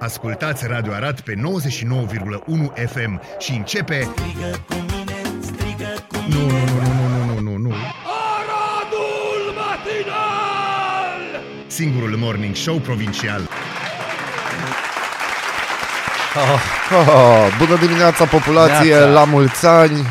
Ascultați Radio Arad pe 99,1 FM și începe... Strigă cu mine, strigă cu Nu, nu, nu, nu, nu, nu, nu, nu. Aradul matinal! Singurul morning show provincial. Oh, bună dimineața, populație, Neața. la mulți ani,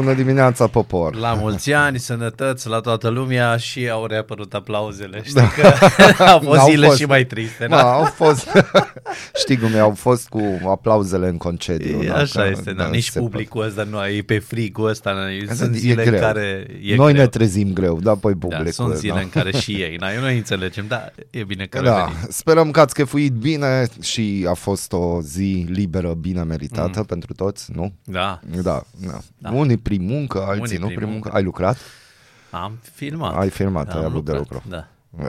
bună dimineața, popor. La mulți ani, sănătăți la toată lumea și au reapărut aplauzele. Știi că au fost N-au zile fost. și mai triste. Da, Da? au fost, știi cum e, au fost cu aplauzele în concediu. E, da, așa că- este, da, da, nici se publicul ăsta nu e pe frigul ăsta. na, poate. Sunt E zile în greu. care e Noi greu. ne trezim greu, da, păi da, publicul. sunt zile da. în care și ei. Na, eu noi înțelegem, da, e bine că Da, revenim. sperăm că ați chefuit bine și a fost o zi liberă, bine meritată mm. pentru toți, nu? Da, Da, da. Da. da. Unii prin muncă, alții Unii nu prin prin muncă. muncă. Ai lucrat? am filmat. Ai filmat, ai am avut de lucrat, lucru. Da. Eh,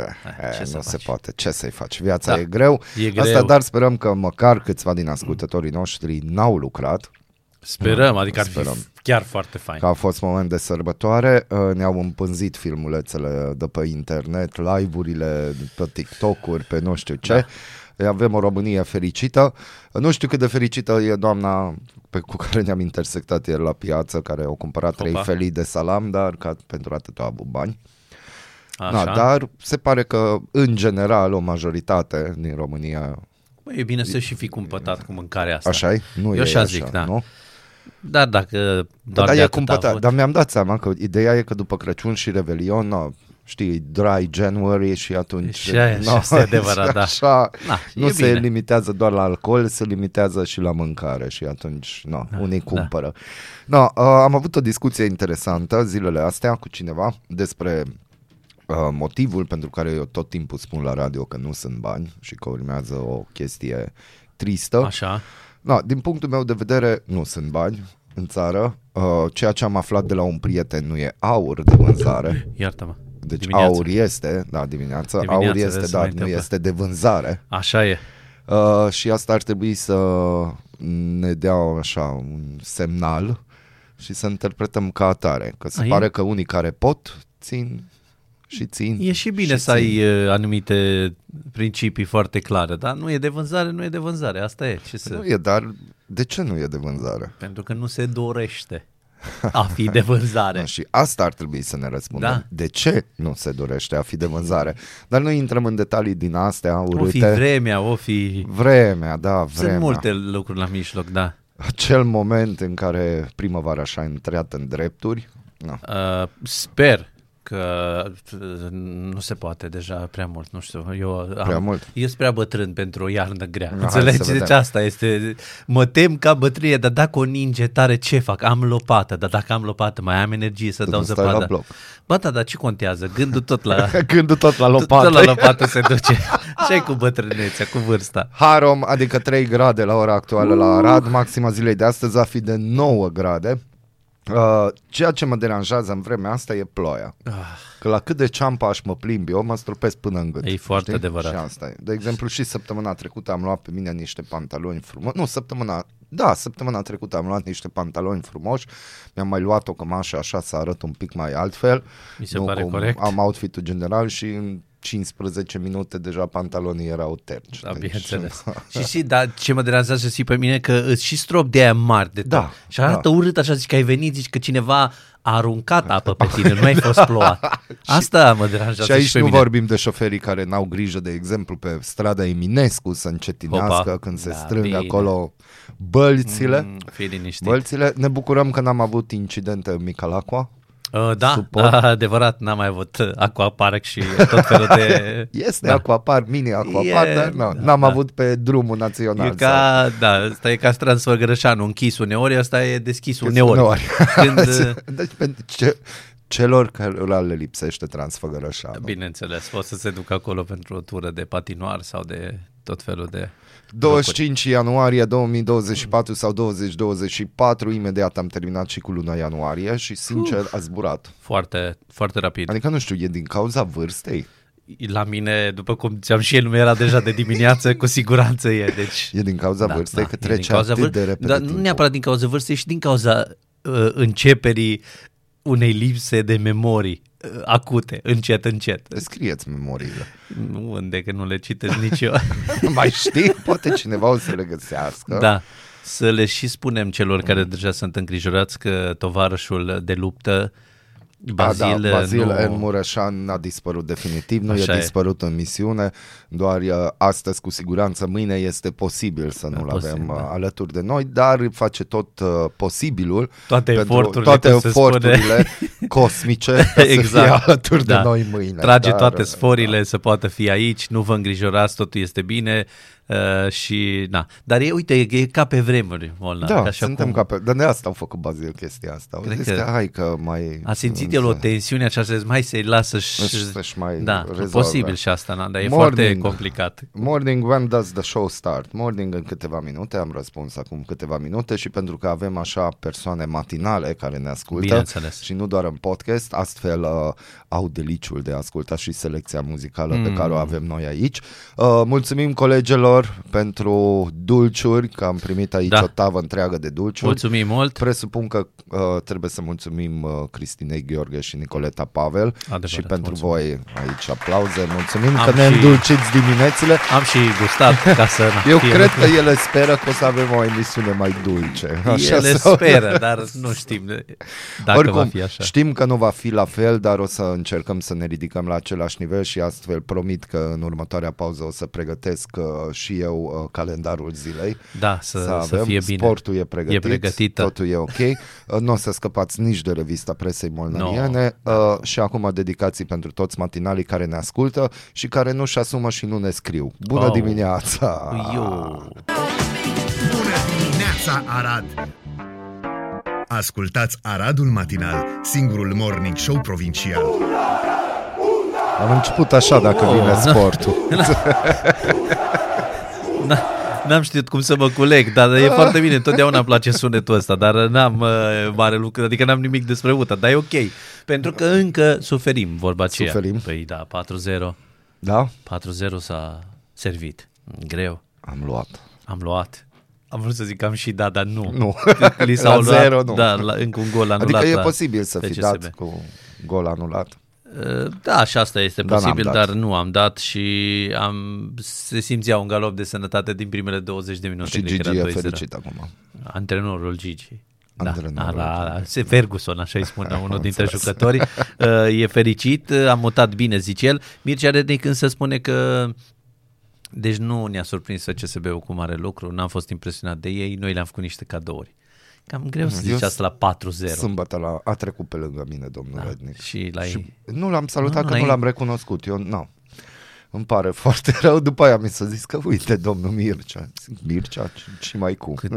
ce eh, să nu se faci? poate. Ce să-i faci? Viața Da. e greu. E greu. Asta, dar sperăm că măcar câțiva din ascultătorii noștri n-au lucrat, Sperăm, adică ar fi Sperăm. chiar foarte fain. că a fost moment de sărbătoare. Uh, Ne-au împânzit filmulețele de pe internet, live-urile pe TikTok-uri, pe nu știu ce. Da. Avem o Românie fericită. Nu știu cât de fericită e doamna pe cu care ne-am intersectat ieri la piață, care au cumpărat trei Opa. felii de salam, dar ca pentru atât a avut bani. Așa. Da, dar se pare că, în general, o majoritate din România Bă, e bine să și fi cumpătat cu mâncarea asta. Așa e? Nu Eu e așa așa, zic, da. Nu? Dar dacă doar Dar de e atât a cumpătat. avut- Dar mi-am dat seama că ideea e că după Crăciun și Revelion, no, știi, dry January și atunci... Și aia- și asta e adevărat, da. Așa, Na, nu e se bine. limitează doar la alcool, se limitează și la mâncare și atunci, no, Da, unii cumpără. No, uh, am avut o discuție interesantă zilele astea cu cineva despre uh, motivul pentru care eu tot timpul spun la radio că nu sunt bani și că urmează o chestie tristă. Așa. Da, din punctul meu de vedere, nu sunt bani în țară. Uh, ceea ce am aflat de la un prieten nu e aur de vânzare. Iartă-mă. Deci Dimineața. aur este, da, dimineața, Dimineața, aur vezi, este, se dar mai nu întâmplă. este de vânzare. Așa e. Uh, și asta ar trebui să ne dea așa un semnal și să interpretăm ca atare. Că se Ai? pare că unii care pot, țin și țin. E și bine și să ai uh, anumite principii foarte clare, dar nu e de vânzare, nu e de vânzare. Asta e. Ce să... Nu e, dar de ce nu e de vânzare? Pentru că nu se dorește a fi de vânzare. Da, și asta ar trebui să ne răspundem. Da. De ce nu se dorește a fi de vânzare? Dar nu intrăm în detalii din astea O fi urâte. vremea, o fi... Vremea, da, vremea. Sunt multe lucruri la mijloc, da. Acel moment în care primăvara și-a intrat în drepturi. Na. Uh, sper că uh, nu se poate deja prea mult, nu știu, eu am, Prea mult? eu sunt prea bătrân pentru o iarnă grea, hai să înțelegi? vedem. Deci asta este, mă tem ca bătrânie, dar dacă o ninge tare, ce fac? Am lopată, dar dacă am lopată, mai am energie să Tu dau nu stai zăpadă. la bloc. Bă, da, dar ce contează? Gândul tot la... Gândul tot la tot lopată. la lopată se duce. ce cu bătrânețea, cu vârsta? Harom, adică 3 grade la ora actuală la Arad, maxima zilei de astăzi va fi de 9 grade. Uh, ceea ce mă deranjează în vremea asta e ploaia. Că la cât de ceampa aș mă plimb eu, mă stropesc până în gât. E foarte adevărat. Și asta e. De exemplu, și săptămâna trecută am luat pe mine niște pantaloni frumoși. Nu, săptămâna... Da, săptămâna trecută am luat niște pantaloni frumoși. Mi-am mai luat o cămașă așa să arăt un pic mai altfel. Mi se Nu pare cum corect. Am outfit-ul general și în 15 minute deja pantalonii erau terci. Da, Deci, bineînțeles. și și, dar ce mă deranjează și pe mine că îți și strop de aia mari de tot. Da, Și arată da. urât așa, zici că ai venit, zici că cineva a aruncat apă pe tine, nu ai fost plouat. Asta mă deranjează Și aici pe nu mine. vorbim de șoferii care n-au grijă, de exemplu, pe strada Eminescu să încetinească Opa. când se Da, strâng bine. acolo bălțile. Mm, fii liniștit. Bălțile. Ne bucurăm că n-am avut incidente în Micalacua. Uh, da, suport. da, adevărat, n-am mai avut uh, aquapark și tot felul de... Este Da. aquapar, mini aquapar, E, dar nu, da, n-am da. avut pe drumul național. E ca, da, asta e ca Transfăgărășanu, închis uneori, asta e deschis sau- uneori. uneori. Când, uh, deci pentru ce, celor care le lipsește Transfăgărășanu. bineînțeles, poți să se ducă acolo pentru o tură de patinoar sau de tot felul de... 25 ianuarie 2024 sau 2024, imediat am terminat și cu luna ianuarie și sincer a zburat. Foarte, foarte rapid. Adică nu știu, e din cauza vârstei? La mine, după cum ți-am și enumerat deja de dimineață, cu siguranță e. Deci, E din cauza vârstei că e din trece cauza atât vâr- de repede Dar nu timpul. neapărat din cauza vârstei, și din cauza uh, începerii unei lipse de memorii. Uh, acute, încet, încet. Scrieți memoriile. Nu, unde, că nu le citesc nici eu. Mai știi? Poate cineva o să le găsească. da. Să le și spunem celor care deja sunt îngrijorați că tovarășul de luptă Bazil, a, da, Bazil nu... El Mureșan a dispărut definitiv, nu Așa e e. dispărut în misiune, doar uh, astăzi cu siguranță, mâine este posibil să nu-l posibil, avem uh, da. alături de noi, dar face tot uh, posibilul Toate pentru eforturile, toate cum se eforturile cosmice ca să fie Exact. alături Da. de noi mâine. Trage dar, toate uh, sforile să poată fi aici, nu vă îngrijorați, totul este bine uh, și na. Dar e, uite, e, e ca pe vremuri, Molnar. Da, că așa suntem cum ca pe... Dar de asta au făcut Bazil chestia asta. Au Cred zis că că, hai că mai... A simțit el o tensiune așa să mai să-i lasă și... Își- să-și mai da, rezolve. posibil și asta, na, dar e Morning. foarte complicat. Morning, when does the show start? Morning în câteva minute, am răspuns acum câteva minute și pentru că avem așa persoane matinale care ne ascultă Bineînțeles. și nu doar în podcast, astfel uh, au deliciul de a asculta și selecția muzicală mm. pe care o avem noi aici. Uh, mulțumim colegilor pentru dulciuri, că am primit aici Da. o tavă întreagă de dulciuri. Mulțumim mult. Presupun că uh, trebuie să mulțumim uh, Cristinei Gheorghe și Nicoleta Pavel Adevărat, și pentru mulțumim. voi aici aplauze. Mulțumim Am că ne și- îndulciți diminețile. Am și gustat ca să... na, Eu fie cred lucru- că ele speră că o să avem o emisiune mai dulce. Așa Ele sau- speră, dar nu știm dacă Oricum, va fi așa. știm că nu va fi la fel, dar o să încercăm să ne ridicăm la același nivel și astfel promit că în următoarea pauză o să pregătesc uh, și eu uh, calendarul zilei. Da, să, să, avem. fie bine. Sportul e pregătit, E pregătită. totul e ok. Uh, Nu o să scăpați nici de revista presei molnăriene uh, și acum dedicații pentru toți matinalii care ne ascultă și care nu-și asumă și nu ne scriu. Bună Oh. dimineața! Eu... Bună dimineața, Arad! Ascultați Aradul Matinal, singurul morning show provincial. Am început așa dacă Oh, vine da. sportul. Na, n-am știut cum să mă culeg, dar e foarte bine, întotdeauna îmi place sunetul ăsta, dar n-am uh, mare lucru, adică n-am nimic despre UTA, dar e ok, pentru că încă suferim, vorba aceea. Suferim. Păi da, 4-0, Da? 4-0 s-a servit, greu, Am luat. am luat. Am vrut să zic că am și dat, dar nu. Nu. Li s-au La luat, zero, nu. Da, la, încă un gol anulat. Adică e la posibil să fi FCSB. dat cu gol anulat. Uh, Da, și asta este Dar n-am posibil, dat. dar nu am dat și am, se simțea un galop de sănătate din primele 20 de minute. Și cred că Gigi era e 2-0. fericit acum. Antrenorul Gigi. Da, Antrenorul la, la, Gigi. se Ferguson, așa îi spune unul Am dintre înțeles. jucători. Uh, E fericit, a mutat bine, zice el. Mircea Rednic însă spune că deci nu ne-a surprins FCSB-ul cu mare lucru, n-am fost impresionat de ei, noi le-am făcut niște cadouri. Cam greu să Eu zici asta la 4-0. Sâmbătă la, a trecut pe lângă mine, domnul Da, Rednic. și la ei. Nu l-am salutat Nu, că la nu ei. l-am recunoscut. Eu, nu. Îmi pare foarte rău. După aia mi s-a zis că uite, domnul Mircea. Zic, Mircea și- și mai cum.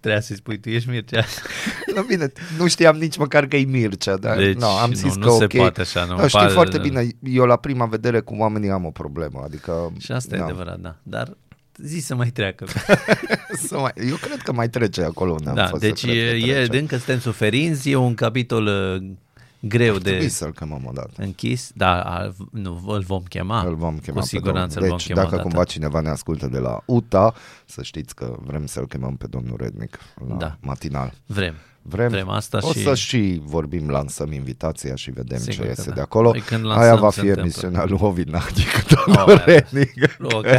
Trebuia să-i spui, tu ești Mircea. La bine, nu știam nici măcar că e Mircea, dar Deci, no, am nu, zis nu că se ok. poate așa, nu, Da, știi pare- foarte bine, eu la prima vedere cu oamenii am o problemă, adică... Și asta e da. adevărat, da. Dar zi să mai treacă. Să mai, eu cred că mai trece acolo unde am da, fost. deci să cred că e, e, trece. de încă suntem suferinți, e un capitol uh, greu Trebuie de să-l chemăm odată. închis, da, a, nu, îl vom chema. Îl vom chema Cu pe siguranță domnul. îl vom Deci chema dacă odată. cumva cineva ne ascultă de la UTA, să știți că vrem să-l chemăm pe domnul Rednic la Da. matinal. Vrem. Vrem, Vrem asta o și- să și vorbim, lansăm invitația și vedem Sigur ce că iese da. de acolo. Păi când lansăm, Aia va se fi întâmplă. emisiunea lui Ovid Nahdic, domnul Oh, da. Rednic. Nu, că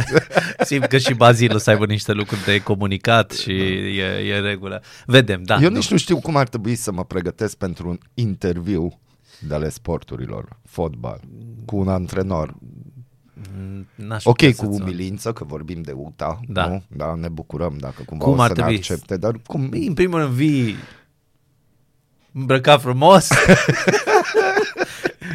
simt că și Bazil o să aibă niște lucruri de comunicat și e, e în regulă. Vedem, da. Eu nici nu știu cum ar trebui să mă pregătesc pentru un interviu de ale sporturilor, fotbal, cu un antrenor. N-aș Ok, putea cu să-ți- umilință, că vorbim de UTA, Da. nu? Da, ne bucurăm dacă cumva Cum o ar să ne trebui? accepte, dar cum... În primul rând vii îmbrăcat frumos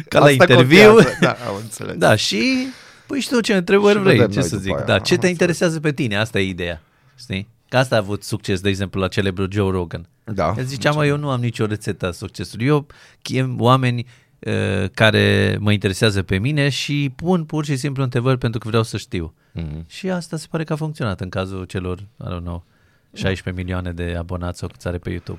ca la Asta interviu. contează, Da, am înțeles. Da, și păi și tu ce întrebări Și vrei, vedem ce noi să după zic. aia, Da, am ce te înțeles. interesează pe tine, asta e ideea. Știi? Că asta a avut succes, de exemplu, la celebrul Joe Rogan. Da. El zicea, mă, eu nu am nicio rețetă a succesului. Eu chem oameni uh, care mă interesează pe mine și pun pur și simplu întrebări pentru că vreau să știu. Mhm. Și asta se pare că a funcționat în cazul celor, I don't know, 16 milioane de abonați sau câți are pe YouTube.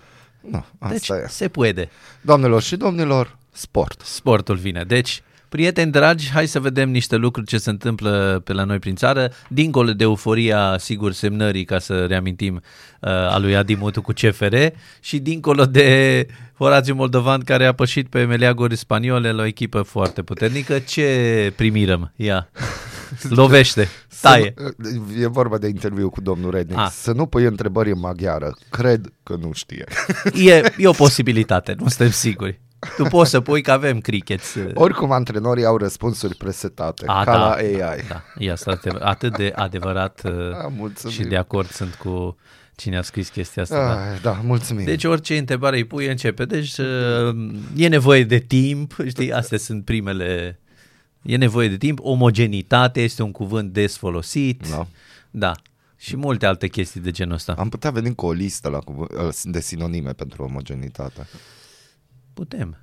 Da, Deci asta e. se poate. Doamnelor și domnilor, sport. Sportul vine. Deci, Prieteni dragi, hai să vedem niște lucruri ce se întâmplă pe la noi prin țară, dincolo de euforia, sigur, semnării, ca să reamintim, uh, a lui Adi Motu cu CFR și dincolo de Horațiu Moldovan care a pășit pe meleaguri spaniole la o echipă foarte puternică. Ce primirăm? Ia, lovește, taie. Să, e vorba de interviu cu domnul Rednic. Ah. Să nu pui întrebări în maghiară. Cred că nu știe. E, e o posibilitate, nu suntem siguri. Tu poți să pui că avem cricket. Oricum, antrenorii au răspunsuri presetate, A, ca da, la AI. Da, da. E asta atât de adevărat uh, Ah, mulțumim. și de acord sunt cu cine a scris chestia asta. Da. Ah, da, mulțumim. Deci orice întrebare îi pui, începe. Deci uh, e nevoie de timp, știi, astea sunt primele... E nevoie de timp, omogenitate este un cuvânt des folosit. Da. Da. Și multe alte chestii de genul ăsta. Am putea veni cu o listă la cuv- de sinonime pentru omogenitate. Putem.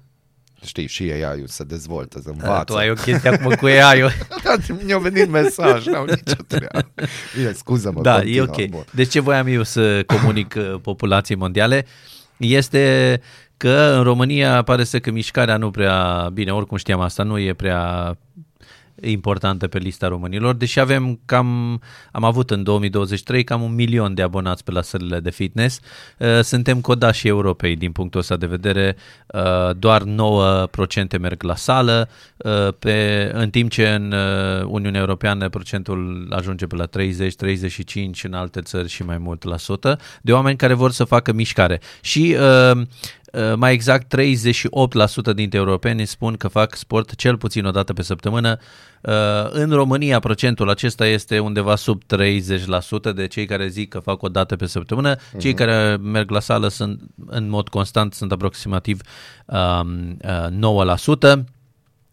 Știi, și AI-ul se dezvoltă, se Da, învață. tu ai o chestie acum cu AI-ul. Da, mi-a venit mesaj, n-au nicio treabă. Bine, scuză-mă. Da, continuă, e ok. bun. Deci ce voiam eu să comunic uh, populației mondiale este că în România pare să că mișcarea nu prea, bine, oricum știam asta, nu e prea importantă pe lista românilor, deși avem cam, am avut în 2023 cam un milion de abonați pe la sălile de fitness. Uh, Suntem codași Europei din punctul ăsta de vedere, uh, doar 9% merg la sală, uh, pe, în timp ce în uh, Uniunea Europeană procentul ajunge pe la 30-35, în alte țări și mai mult la sută, de oameni care vor să facă mișcare. Și uh, Uh, mai exact 38% dintre europeni spun că fac sport cel puțin o dată pe săptămână. Uh, În România procentul acesta este undeva sub 30% de cei care zic că fac o dată pe săptămână. Cei care merg la sală sunt în mod constant sunt aproximativ um, uh, 9%.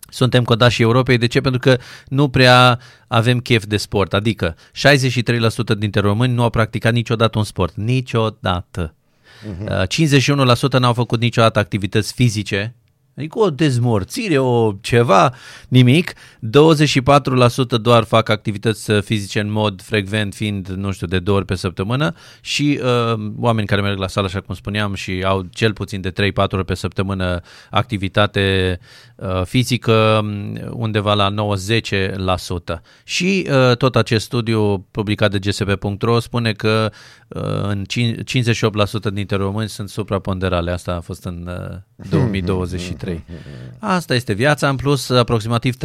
Suntem codași Europei. De ce? Pentru că nu prea avem chef de sport. Adică 63% dintre români nu au practicat niciodată un sport. Niciodată. Uh-huh. 51% n-au făcut niciodată activități fizice, adică o dezmorțire, o ceva, nimic. 24% doar fac activități uh, fizice în mod frecvent, fiind, nu știu, de două ori pe săptămână și uh, oameni care merg la sală, așa cum spuneam, și au cel puțin de 3-4 ori pe săptămână activitate uh, fizică, um, undeva la 9-10%. Și uh, tot acest studiu publicat de gsp.ro spune că uh, în cin- 58% dintre români sunt supraponderale. Asta a fost în uh, 2023. Asta este viața. În plus, aproximativ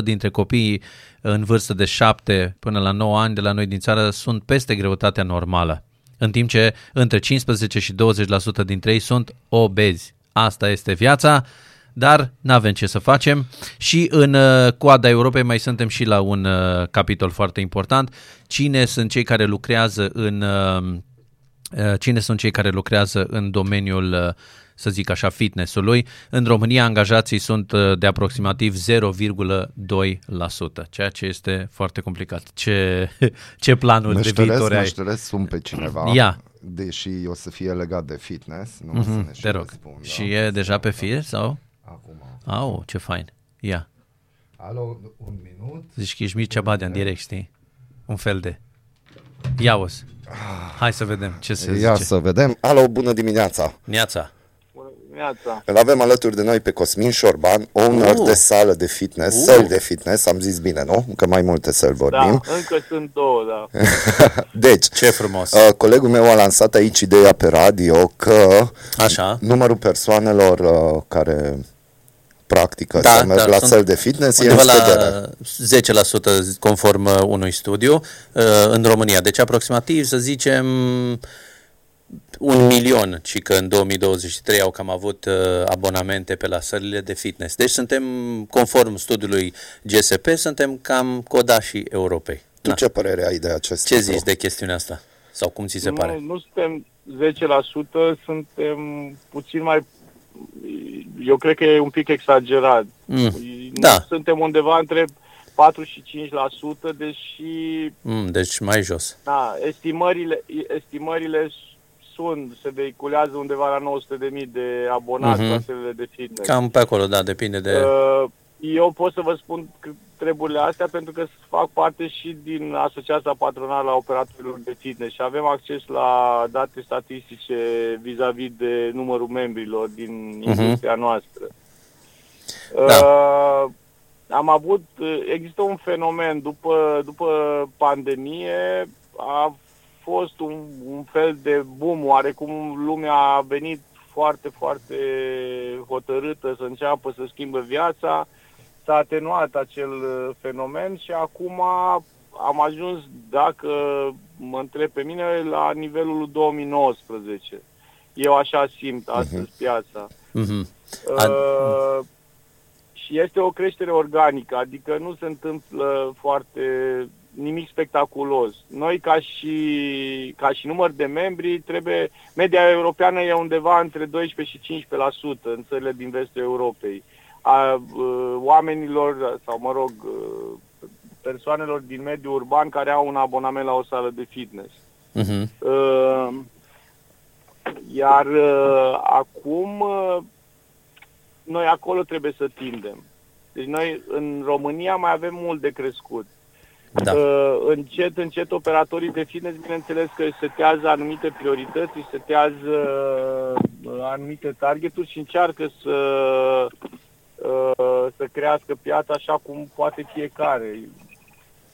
30% dintre copiii în vârstă de 7 până la 9 ani de la noi din țară sunt peste greutatea normală. În timp ce între 15 și 20% dintre ei sunt obezi. Asta este viața dar nu avem ce să facem și în uh, coada Europei mai suntem și la un uh, capitol foarte important. Cine sunt cei care lucrează în uh, uh, cine sunt cei care lucrează în domeniul uh, să zic așa, fitnessului. În România angajații sunt uh, de aproximativ 0,2%, ceea ce este foarte complicat. Ce, ce planuri de Meșteresc, viitor ai? meșteresc, sun pe cineva. Ia. Deși o să fie legat de fitness. Nu Mhm, o să ne și Te rog. răspundă. Și e deja pe fir sau? Acum. Au, ce fain. Ia. Alo, un minut. Zici că ești Mircea Badea în direct, știi? Un fel de... Ia o Hai să vedem ce se Ia zice. să vedem. Alo, bună dimineața. Neața. Bună dimineața! Îl avem alături de noi pe Cosmin Șorban, owner Uh. de sală de fitness, Uh. săli de fitness, am zis bine, nu? Că mai multe săli Da, vorbim. încă sunt două, da. Deci, Ce frumos. uh, colegul meu a lansat aici ideea pe radio că Așa. numărul persoanelor uh, care practică Da, să merg da, la sunt săli de fitness e în Undeva scădere. la 10% conform uh, unui studiu uh, în România. Deci aproximativ, să zicem, un milion, ci că în 2023 au cam avut uh, abonamente pe la sălile de fitness. Deci suntem, conform studiului GSP, suntem cam codașii Europei. Tu Na. ce părere ai de acest Ce lucru? zici de chestiunea asta? Sau cum ți se nu, pare? nu suntem 10%, suntem puțin mai... Eu cred că e un pic exagerat. Mm. Nu Da. Suntem undeva între 4 și 5%, deși Mm, deci mai jos. na, estimările, estimările sunt, se vehiculează undeva la 900.000 de abonați Mhm. la sălile de fitness. Cam pe acolo, da, depinde de... Uh, Eu pot să vă spun că treburile astea pentru că fac parte și din Asociația Patronală a Operatorilor de Fitness și avem acces la date statistice vis-a-vis de numărul membrilor din Mhm. industria noastră. Da. Uh, am avut, uh, există un fenomen după, după pandemie, a fost un, un fel de boom, oarecum lumea a venit foarte, foarte hotărâtă să înceapă să schimbe viața, s-a atenuat acel uh, fenomen și acum am ajuns, dacă mă întreb pe mine, la nivelul 2019. Eu așa simt astăzi uh-huh. piața. Mhm. Uh, și este o creștere organică, adică nu se întâmplă foarte nimic spectaculos. Noi ca și, ca și număr de membri trebuie, media europeană e undeva între 12 și 15% în țările din vestul Europei. A uh, oamenilor, sau mă rog, uh, persoanelor din mediul urban care au un abonament la o sală de fitness. Mhm. Uh, iar uh, acum uh, noi acolo trebuie să tindem. Deci noi în România mai avem mult de crescut. Da. Uh, încet, încet operatorii de fitness, bineînțeles că își setează anumite priorități, își setează uh, anumite targeturi și încearcă să, uh, să crească piața așa cum poate fiecare.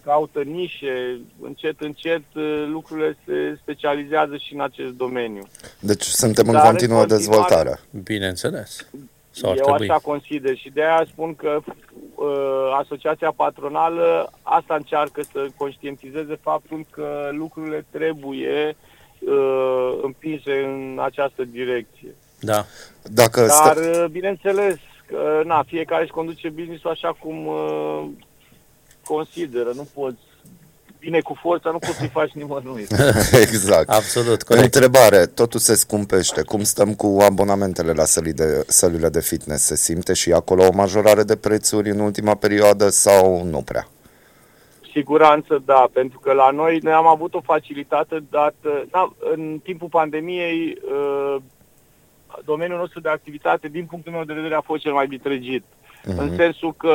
Caută nișe, încet, încet uh, lucrurile se specializează și în acest domeniu. Deci suntem în Dar în continuă continuare- dezvoltare. Bineînțeles. Sau ar Eu trebui. așa consider și de aia spun că uh, asociația patronală asta încearcă să conștientizeze faptul că lucrurile trebuie uh, împinse în această direcție. Da. Dacă Dar, stă... uh, bineînțeles, că na, fiecare își conduce business-ul așa cum uh, consideră. Nu poți, vine cu forța, nu poți să-i faci nimănui. exact. Absolut, corect. Întrebare, totul se scumpește. Cum stăm cu abonamentele la sălii de, sălile de fitness? Se simte și acolo o majorare de prețuri în ultima perioadă sau nu prea? Siguranță, da, pentru că la noi noi am avut o facilitate dată, da, în timpul pandemiei, uh, domeniul nostru de activitate, din punctul meu de vedere, a fost cel mai vitregit. În sensul că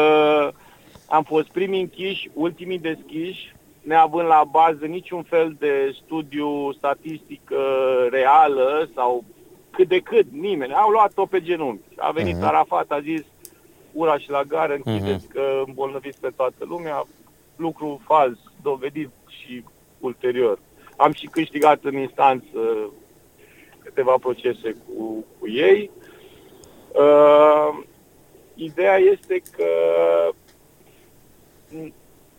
am fost primii închiși, ultimii deschiși, neavând la bază niciun fel de studiu statistic uh, reală sau cât de cât, nimeni. Au luat-o pe genunchi. A venit uh-huh. Arafat, a zis ura și la gară, închideți că îmbolnăviți pe toată lumea. Lucru fals, dovedit și ulterior. Am și câștigat în instanță câteva procese cu, cu ei. Uh, ideea este că n-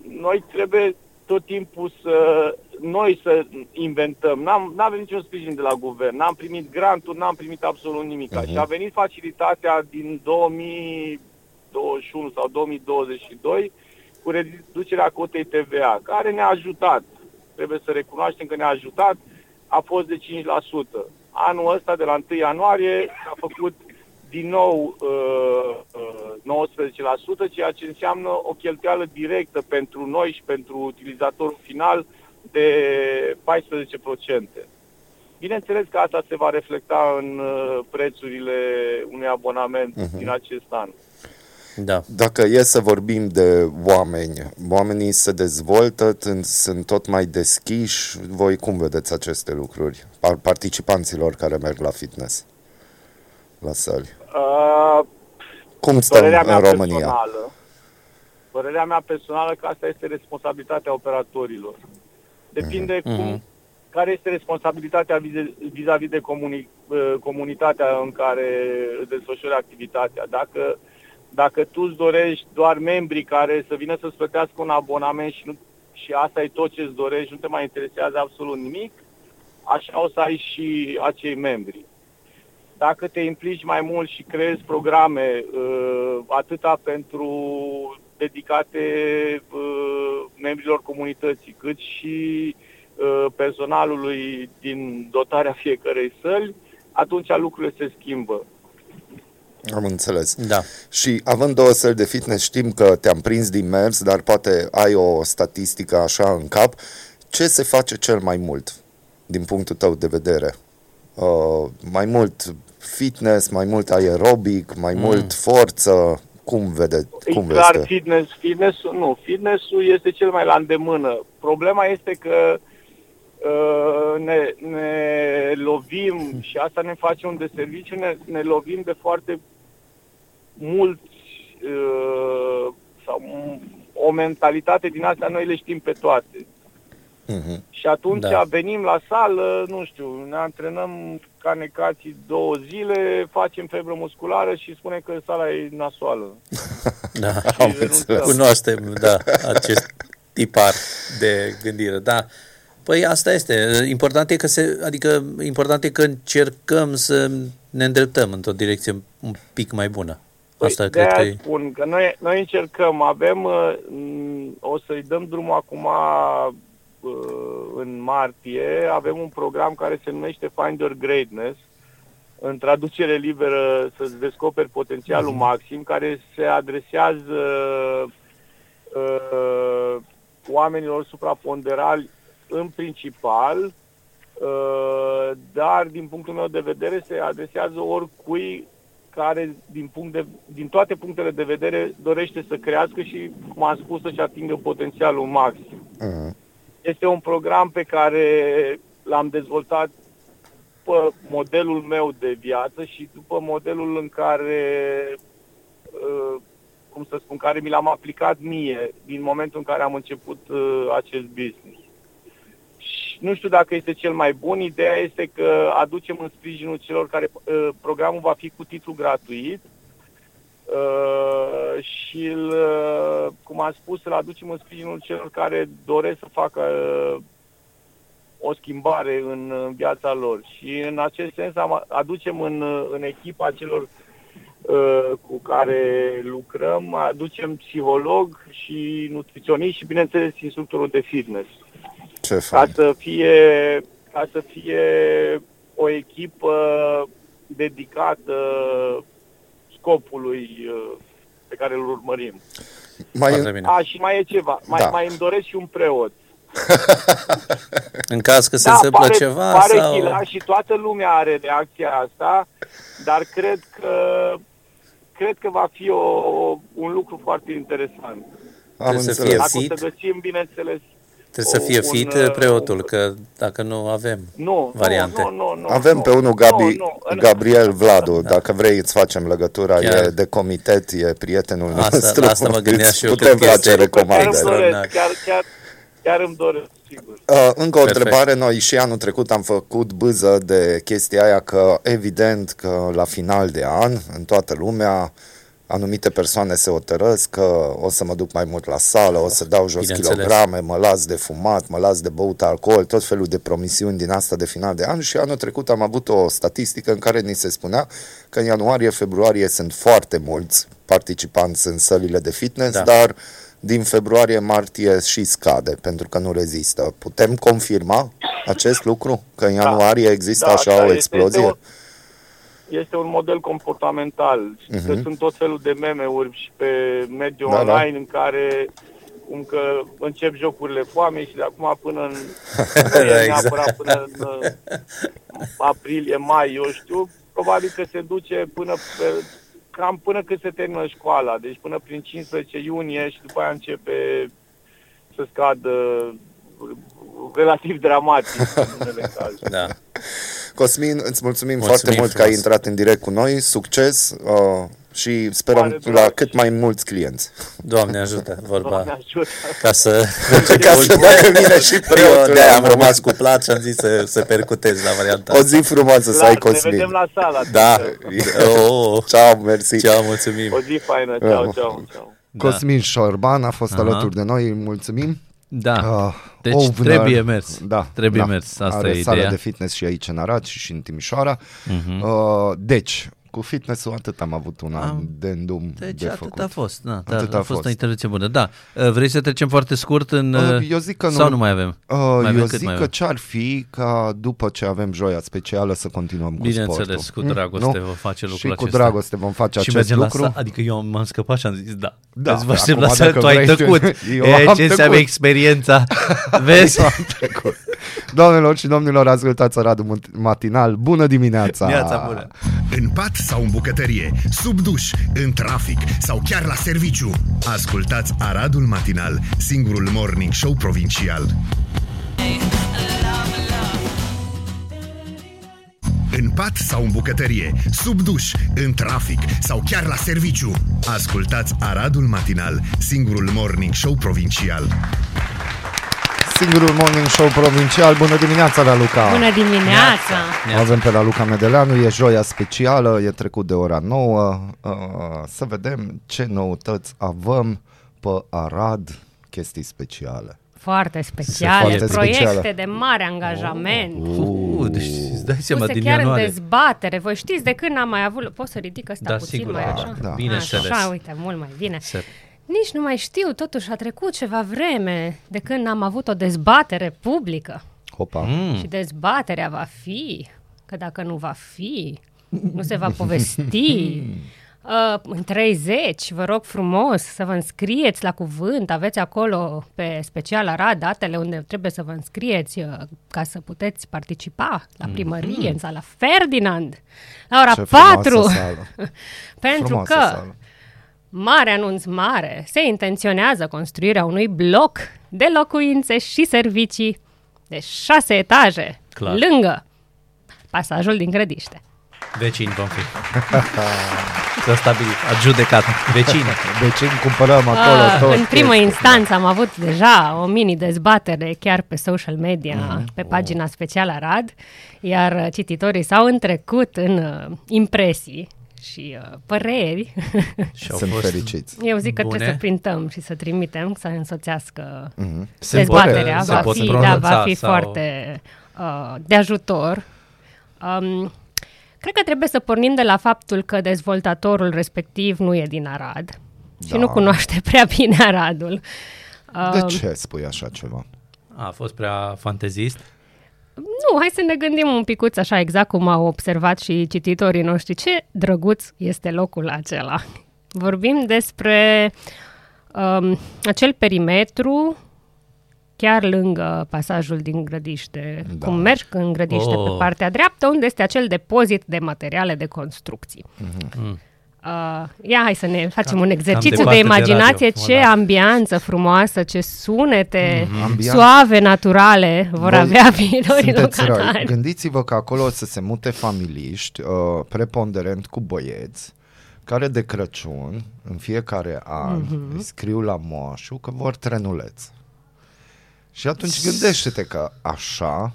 noi trebuie tot timpul să noi să inventăm. N-am, n-avem niciun sprijin de la guvern, n-am primit granturi, n-am primit absolut nimic. Uh-huh. Și a venit facilitatea din 2021 sau 2022 cu reducerea cotei TVA, care ne-a ajutat. Trebuie să recunoaștem că ne-a ajutat, a fost de 5%. Anul ăsta, de la 1 ianuarie, a făcut din nou uh, uh, 19%, ceea ce înseamnă o cheltuială directă pentru noi și pentru utilizatorul final de 14%. Bineînțeles că asta se va reflecta în uh, prețurile unui abonament uh-huh. din acest an. Da. Dacă e să vorbim de oameni, oamenii se dezvoltă, t- sunt tot mai deschiși. Voi cum vedeți aceste lucruri? Par- Participanților care merg la fitness, la săli. Uh, Cum stăm Părerea mea în România? personală, părerea mea personală că asta este responsabilitatea operatorilor. Depinde Mhm. cum, care este responsabilitatea vize- vis-a-vis de comuni, uh, comunitatea în care îți desfășori activitatea. Dacă, dacă tu îți dorești doar membrii care să vină să-ți plătească un abonament și, nu, și asta e tot ce îți dorești, nu te mai interesează absolut nimic, așa o să ai și acei membri dacă te implici mai mult și creezi programe uh, atâta pentru dedicate uh, membrilor comunității, cât și uh, personalului din dotarea fiecărei săli, atunci lucrurile se schimbă. Am înțeles. Da. Și având două săli de fitness, știm că te-am prins din mers, dar poate ai o statistică așa în cap. Ce se face cel mai mult, din punctul tău de vedere? Uh, mai mult fitness, mai mult aerobic, mai mm. mult forță? Cum, vede, cum e vezi? clar, tu? fitness, fitness nu, fitnessul este cel mai la îndemână. Problema este că uh, ne, ne lovim și asta ne face un deserviciu, ne, ne lovim de foarte mulți uh, sau o mentalitate din astea, noi le știm pe toate. Mhm. Și atunci Da. da. venim la sală, nu știu, ne antrenăm ca necații două zile, facem febră musculară și spunem că sala e nasoală. Da. Am Și înțeles. renunțăm. Cunoaștem, da, acest tipar de gândire, da. Păi asta este. Important e că se, adică important e că încercăm să ne îndreptăm într-o direcție un pic mai bună. Asta Păi, cred că de-aia e. spun că noi, noi încercăm, avem, uh, m, o să-i dăm drumul acum uh, în martie, avem un program care se numește Find Your Greatness, în traducere liberă să-ți descoperi potențialul Mhm. maxim, care se adresează uh, oamenilor supraponderali în principal, uh, dar din punctul meu de vedere se adresează oricui care din, punct de, din toate punctele de vedere dorește să crească și, cum am spus, să-și atingă potențialul maxim. Mhm. Este un program pe care l-am dezvoltat după modelul meu de viață și după modelul în care, uh, cum să spun, care mi l-am aplicat mie din momentul în care am început uh, acest business. Și nu știu dacă este cel mai bun. Ideea este că aducem în sprijinul celor care uh, programul va fi cu titlu gratuit uh, și, îl, uh, cum am spus, îl aducem în sprijinul celor care doresc să facă uh, o schimbare în, în viața lor. Și în acest sens am, aducem în, uh, în echipa celor uh, cu care lucrăm, aducem psiholog și nutriționist și, bineînțeles, instructorul de fitness Ce ca fain. să fie, ca să fie o echipă dedicată scopului uh, pe care îl urmărim. Foarte Mai, bine. A, și mai e ceva, mai, Da. mai îmi doresc și un preot. În caz că se da, întâmplă pare, ceva pare sau... chila și toată lumea are reacția asta, dar cred că cred că va fi o, un lucru foarte interesant. am Trebuie să înțeles. fie Dacă o fit. să găsim, bineînțeles, Trebuie să fie un, fit uh, preotul, că dacă nu avem nu, variante. nu, nu, nu, Avem nu, pe unul Gabi, nu, nu. În- Gabriel Vladu, dacă vrei îți facem legătura, Chiar. e de comitet, e prietenul Asta- nostru. la asta mă gândeam Îți și eu, Putem cred că este- face Chiar îmi recomandări. doresc, chiar, chiar, chiar îmi doresc, sigur. Uh, încă o Perfect. întrebare, noi și anul trecut am făcut bâză de chestia aia că evident că la final de an, în toată lumea, anumite persoane se hotărăsc că o să mă duc mai mult la sală, o să dau jos Bineînțeles. kilograme, mă las de fumat, mă las de băut alcool, tot felul de promisiuni din asta de final de an și anul trecut am avut o statistică în care ni se spunea că în ianuarie-februarie sunt foarte mulți participanți în sălile de fitness, Da. dar din februarie-martie și scade pentru că nu rezistă. Putem confirma acest lucru? Că în ianuarie există Da, așa da, o este- explozie? Este, o, este un model comportamental. Uh-huh. Că Mhm. sunt tot felul de meme-uri și pe mediul Da, da. online în care cum că încep jocurile foamei și de acum până în Da, nu e exact. neapărat până în uh, aprilie, mai, eu știu, probabil că se duce până pe, cam până când se termină școala, deci până prin 15 iunie și după aia începe să scadă relativ dramatic în unele cazuri. Da. Cosmin, îți mulțumim, Mulțumim foarte mult că ai frumos. intrat în direct cu noi. Succes uh, și sperăm Mare la drag. cât mai mulți clienți. Doamne ajută, vorba. Doamne ajută! Ca să... Ca să dacă vine și Eu preotul. de am rămas cuplat și am zis să, să percutez la varianta O zi frumoasă să Clar, ai, ne Cosmin. vedem la sala. Da. atunci. Oh, oh. Ceau, mersi. Ceau, mulțumim. O zi faină. Ceau, ceau, ceau. Cosmin Șorban a fost Aha. alături de noi, îi mulțumim. Da. Uh, Deci Ovner, trebuie mers. Da, Trebuie da. mers, asta Are e sală ideea. de fitness și aici în Arad și, și în Timișoara. Mhm. Uh, deci, cu fitness-ul atât am avut un an Am- de îndum Deci de atât făcut. a fost, da, da Atât a, a fost, fost. o intervenție bună. Da, Uh, vrei să trecem foarte scurt în... Uh, uh, eu zic că nu- Sau nu mai avem? Uh, Mai avem eu cât zic mai că avem? ce-ar fi ca după ce avem joia specială să continuăm cu Bineînțeles, sportul. cu dragoste Nu? vom face lucrul Și cu acesta. dragoste vom face și acest mergem lucru. la sa- adică eu m-am scăpat și am zis da. Da, Îți vă aștept la acum sală, dacă tu ai vrei, tăcut. eu e, am ce înseamnă tăcut. experiența? Vezi? Doamnelor și domnilor, ascultați Radu Matinal. Bună dimineața! Viața bună! În pat sau în bucătărie, sub duș, în trafic sau chiar la serviciu. Ascultați Aradul Matinal, singurul morning show provincial. În pat sau în bucătărie, sub duș, în trafic sau chiar la serviciu. Ascultați Aradul Matinal, singurul morning show provincial. Singurul morning show provincial. Bună dimineața, Raluca! Bună dimineața! O avem pe Raluca Medeleanu, e joia specială, e trecut de ora 9. Uh, să vedem ce noutăți avem pe Arad, chestii speciale. Foarte speciale, Foarte proiecte specială. de mare angajament. Uh, deci îți dai seama Puse din chiar în ianuarie. dezbatere. Voi știți de când am mai avut... Poți să ridic asta Da, puțin sigur, mai da, așa? da. Bineînțeles. Așa, uite, mult mai bine. Se- Nici nu mai știu, totuși a trecut ceva vreme de când am avut o dezbatere publică. Hopa! Mm. Și dezbaterea va fi, că dacă nu va fi, nu se va povesti. Uh, în 30, vă rog frumos să vă înscrieți la cuvânt, aveți acolo pe special Arad datele unde trebuie să vă înscrieți uh, ca să puteți participa la primărie, în sala Ferdinand, la ora Ce frumoasă 4. sală. Pentru Frumoasă că sală. Mare anunț mare! Se intenționează construirea unui bloc de locuințe și servicii de șase etaje, Clar. lângă pasajul din Grădiște. Vecini vom fi. S-a stabilit, adjudecat. Vecini. Deci îmi cumpărăm acolo Ah, tot. în primă chestii. instanță am avut deja o mini-dezbatere chiar pe social media, Mhm. pe pagina specială Arad, iar uh, cititorii s-au întrecut în uh, impresii și uh, păreri. Și au Sunt fost fericiți. Eu zic că bune. trebuie să printăm și să trimitem, să însoțească Mhm. Se dezbaterea pot- se va pot fi, da, pronunța va fi sau- foarte uh, de ajutor. Um, cred că trebuie să pornim de la faptul că dezvoltatorul respectiv nu e din Arad și Da. nu cunoaște prea bine Aradul. De Um, ce spui așa ceva? A fost prea fantezist. Nu, hai să ne gândim un picuț așa exact cum au observat și cititorii noștri. Ce drăguț este locul acela. Vorbim despre um, acel perimetru chiar lângă pasajul din Grădiște, Da. da. cum mergi în Grădiște oh. Oh. pe partea dreaptă, unde este acel depozit de materiale de construcții. Mm. Uh, ia hai să ne facem Cam- un cam exercițiu departe de de imaginație, radio, ce mă las. ambianță frumoasă, ce sunete Ambianță. suave, naturale vor Voi avea viitorii Sunteți răi. locatari. Gândiți-vă că acolo o să se mute familiști, uh, preponderent cu băieți, care de Crăciun, în fiecare an, Mhm. îi scriu la moașul că vor trenuleț. Și atunci gândește-te că așa,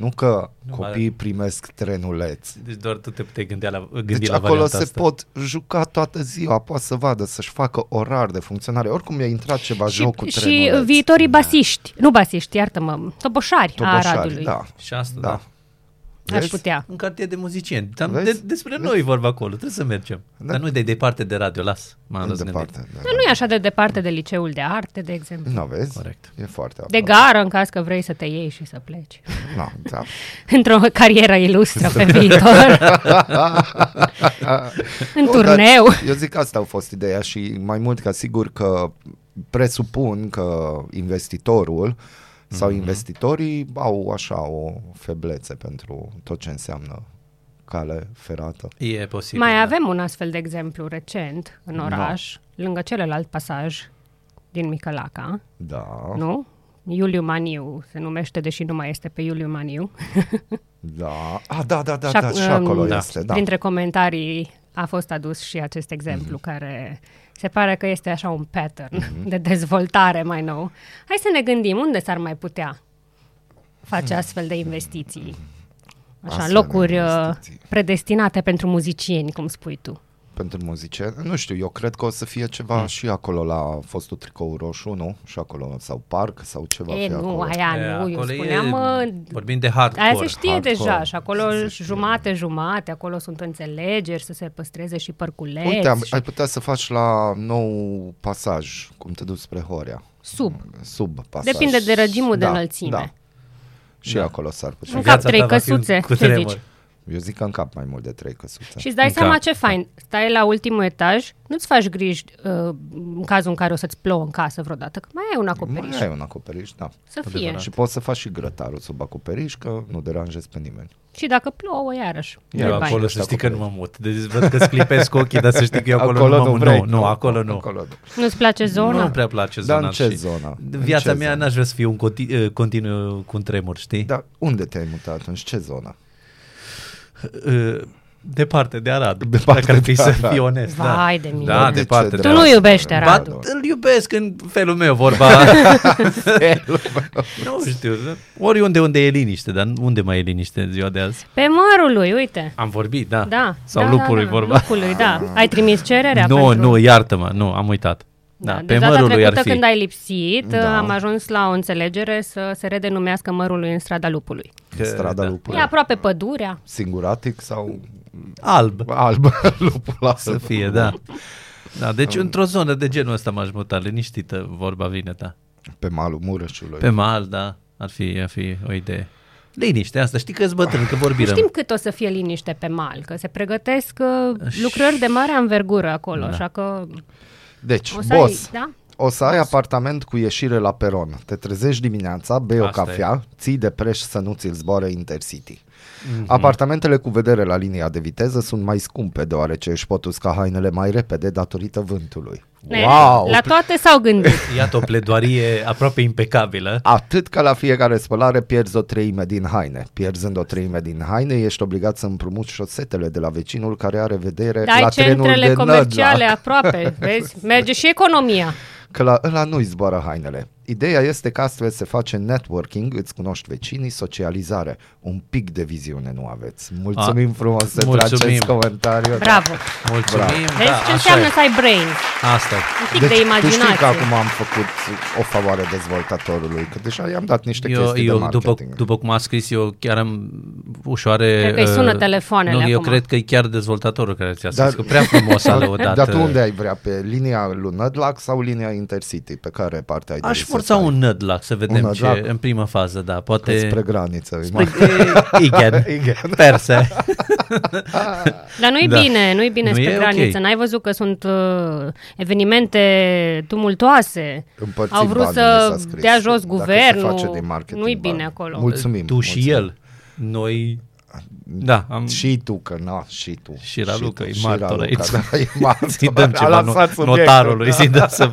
nu că Nu, copiii primesc trenuleți. Deci doar tu te puteai gândi la, gândi Deci la acolo varianta se asta. pot juca toată ziua, poate să vadă, să-și facă orar de funcționare. Oricum i-a intrat ceva joc cu și, și trenuleți. viitorii basiști, nu basiști, iartă-mă, toboșari, a Toboșari, Aradului. Da, Și asta, da. da. Aș Vezi? putea. Un cartier de muzicieni. Dar Vezi? de, despre noi e vorba acolo, trebuie să mergem. Da. Dar nu de departe de radio, las. M-am În răzgândit. departe. Da, Dar nu e așa de departe de liceul de arte, de exemplu. Nu vezi? Corect. E foarte De aproape. gară, în caz că vrei să te iei și să pleci. No, da. Într-o carieră ilustră pe viitor. în Nu, turneu. Dar eu zic că asta a fost ideea și mai mult ca sigur că presupun că investitorul sau Mhm. investitorii au așa o feblețe pentru tot ce înseamnă cale ferată. E posibil. Mai da. avem un astfel de exemplu recent în oraș, lângă celălalt pasaj din Micălaca, Da, nu? Iuliu Maniu se numește, deși nu mai este pe Iuliu Maniu. da. Ah, da, da, da, Și da, ac- și acolo um, este, da. Printre comentarii a fost adus și acest exemplu Mhm. care se pare că este așa un pattern de dezvoltare mai nou. Hai să ne gândim unde s-ar mai putea face astfel de investiții. Așa, Astfel de locuri uh, investiții. predestinate pentru muzicieni, cum spui tu. Pentru muzice, nu știu, eu cred că o să fie ceva Mm. și acolo la fostul tricou roșu, nu? Și acolo, sau parc, sau ce va e, fi nu, acolo. aia E, nu, eu acolo spuneam... e, uh, vorbim de hardcore. Aia se știe hardcore, deja și acolo se știe. jumate, jumate, acolo sunt înțelegeri să se păstreze și părculeți. Uite, am, și ai putea să faci la nou pasaj, cum te duci spre Horea, sub. sub pasaj. Depinde de regimul de Da, înălțime. Da. Și Da. acolo s-ar putea. În Viața cap trei ta va fi un căsuțe, ce cutremur. zici? Eu zic că în cap mai mult de trei căsuțe. Și îți dai În seama cap. ce fain. Stai la ultimul etaj, nu-ți faci griji uh, în cazul în care o să-ți plouă în casă vreodată, că mai ai un acoperiș. Mai ai un acoperiș, da. Să fie. Și poți să faci și grătarul sub acoperiș, că nu deranjezi pe nimeni. Și dacă plouă, iarăși. Ia, Eu de acolo bani. să știi că nu mă mut. Deci văd că sclipesc ochii, dar să știi că eu acolo, acolo nu mă mut. vrei. Nu, nu, acolo nu. Acolo nu. Nu-ți place zona? Nu prea place Dar zona. în ce și zonă? În Viața ce mea zonă? n-aș vrea să fie un continu, continuu cu un tremur, știi? Dar unde te-ai mutat atunci? Ce zonă? Uh, Departe de Arad. Departe dacă ar fi de să Arad. fii onest. Vai da. de mine. Da, De ce departe. de de Tu Arad. nu iubești Ba, Aradul. îl iubesc în felul meu, vorba. nu știu, oriunde unde e liniște, dar unde mai e liniște în ziua de azi? Pe mărul lui, uite. Am vorbit, da. Da. Sau da, lupului da, da. vorba. Lupului, da. Ai trimis cererea Nu, pentru... nu, iartă-mă, nu, am uitat. Da, Da, pe deci data mărul lui ar trecută fi. când ai lipsit, Da. am ajuns la o înțelegere să se redenumească mărul lui în strada lupului. Că- Strada da. lupului. E aproape pădurea. Singuratic sau Alb alb? lupul alb. să fie, da. Da, deci într-o zonă de genul ăsta m-aș muta, liniștită, vorba vine ta. Pe malul Mureșului. Pe mal, da, ar fi, ar fi o idee. Liniște asta, știi că-s bătrân, că vorbim. Știm cât o să fie liniște pe mal, că se pregătesc uh, lucrări de mare anvergură acolo, Da. așa că Deci, o să boss, ai, da? o să ai apartament cu ieșire la peron. Te trezești dimineața, bei o Asta cafea, ții de preș să nu ți-l zboare Intercity. Mhm. Apartamentele cu vedere la linia de viteză sunt mai scumpe deoarece își pot usca hainele mai repede datorită vântului. Ne- Wow! La toate s-au gândit. Iată o pledoarie aproape impecabilă. Atât că la fiecare spălare pierzi o treime din haine. Pierzând o treime din haine, ești obligat să împrumuți șosetele de la vecinul care are vedere Dar ai la trenul centrele de comerciale Nădlac. aproape, vezi? Merge și economia. Că la ăla nu-i zboară hainele. Ideea este că astfel se face networking, îți cunoști vecinii, socializare. Un pic de viziune nu aveți. Mulțumim A, frumos să mulțumim. acest comentariu. Bravo. Mulțumim. Vezi da, ce așa înseamnă e. să ai brains? Asta e. Un pic Deci, de tu imaginație. știi că acum am făcut o favoare dezvoltatorului, că deja i-am dat niște Eu, chestii de eu după, marketing. după cum a scris, eu chiar am ușoare... Cred că îi sună uh, telefoanele Nu, eu acum. cred că e chiar dezvoltatorul care ți-a scris, Dar- că prea frumos a lăudat. Dar tu uh, unde ai vrea? Pe linia lui Nădlac sau linia Intercity? Pe care parte ai Aș dori să forța stai? un nădlac să vedem Un ce, nădlac? în prima fază, da, poate... Spre graniță. Spre, e, igen, perse. Dar nu-i Da. bine, nu-i bine Nu spre e graniță. ok. N-ai văzut că sunt uh, evenimente tumultoase. Împărțim Au vrut banii, să mi s-a scris. dea jos Dacă guvernul. se face din marketing Nu-i bani. bine acolo. Mulțumim. Tu și mulțumim. el. Noi... Da, am... Și tu, că na, și tu. Și Raluca tu, e și martor Raluca, aici. Da, e martor. Să-i dăm A ceva lansat no- subiectul, notarului, da. să-i dăm să...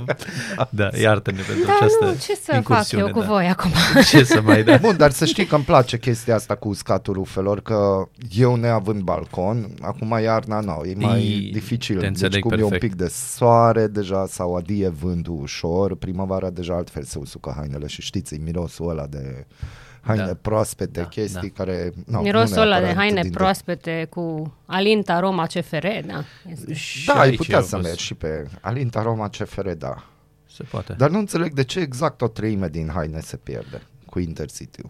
Da, iartă-ne pentru Dar această nu, ce să fac incursiune, eu cu da. voi acum? Ce să mai da? Bun, dar să știi că îmi place chestia asta cu uscatul rufelor, că eu neavând balcon, acum iarna nu, e mai Ii, dificil. te Deci înțeleg cum e un perfect. pic de soare deja sau adie vântul ușor, primăvara deja altfel se usucă hainele și știți, e mirosul ăla de haine Da. proaspete, Da, chestii care... No, Mirosul nu ăla de neapărat haine din- proaspete cu Alinta Aroma CFR, da. Este. Și Da, ai aici putea eu să văz- mergi și pe Alinta Roma CFR, da. Se poate. Dar nu înțeleg de ce exact o treime din haine se pierde cu intercity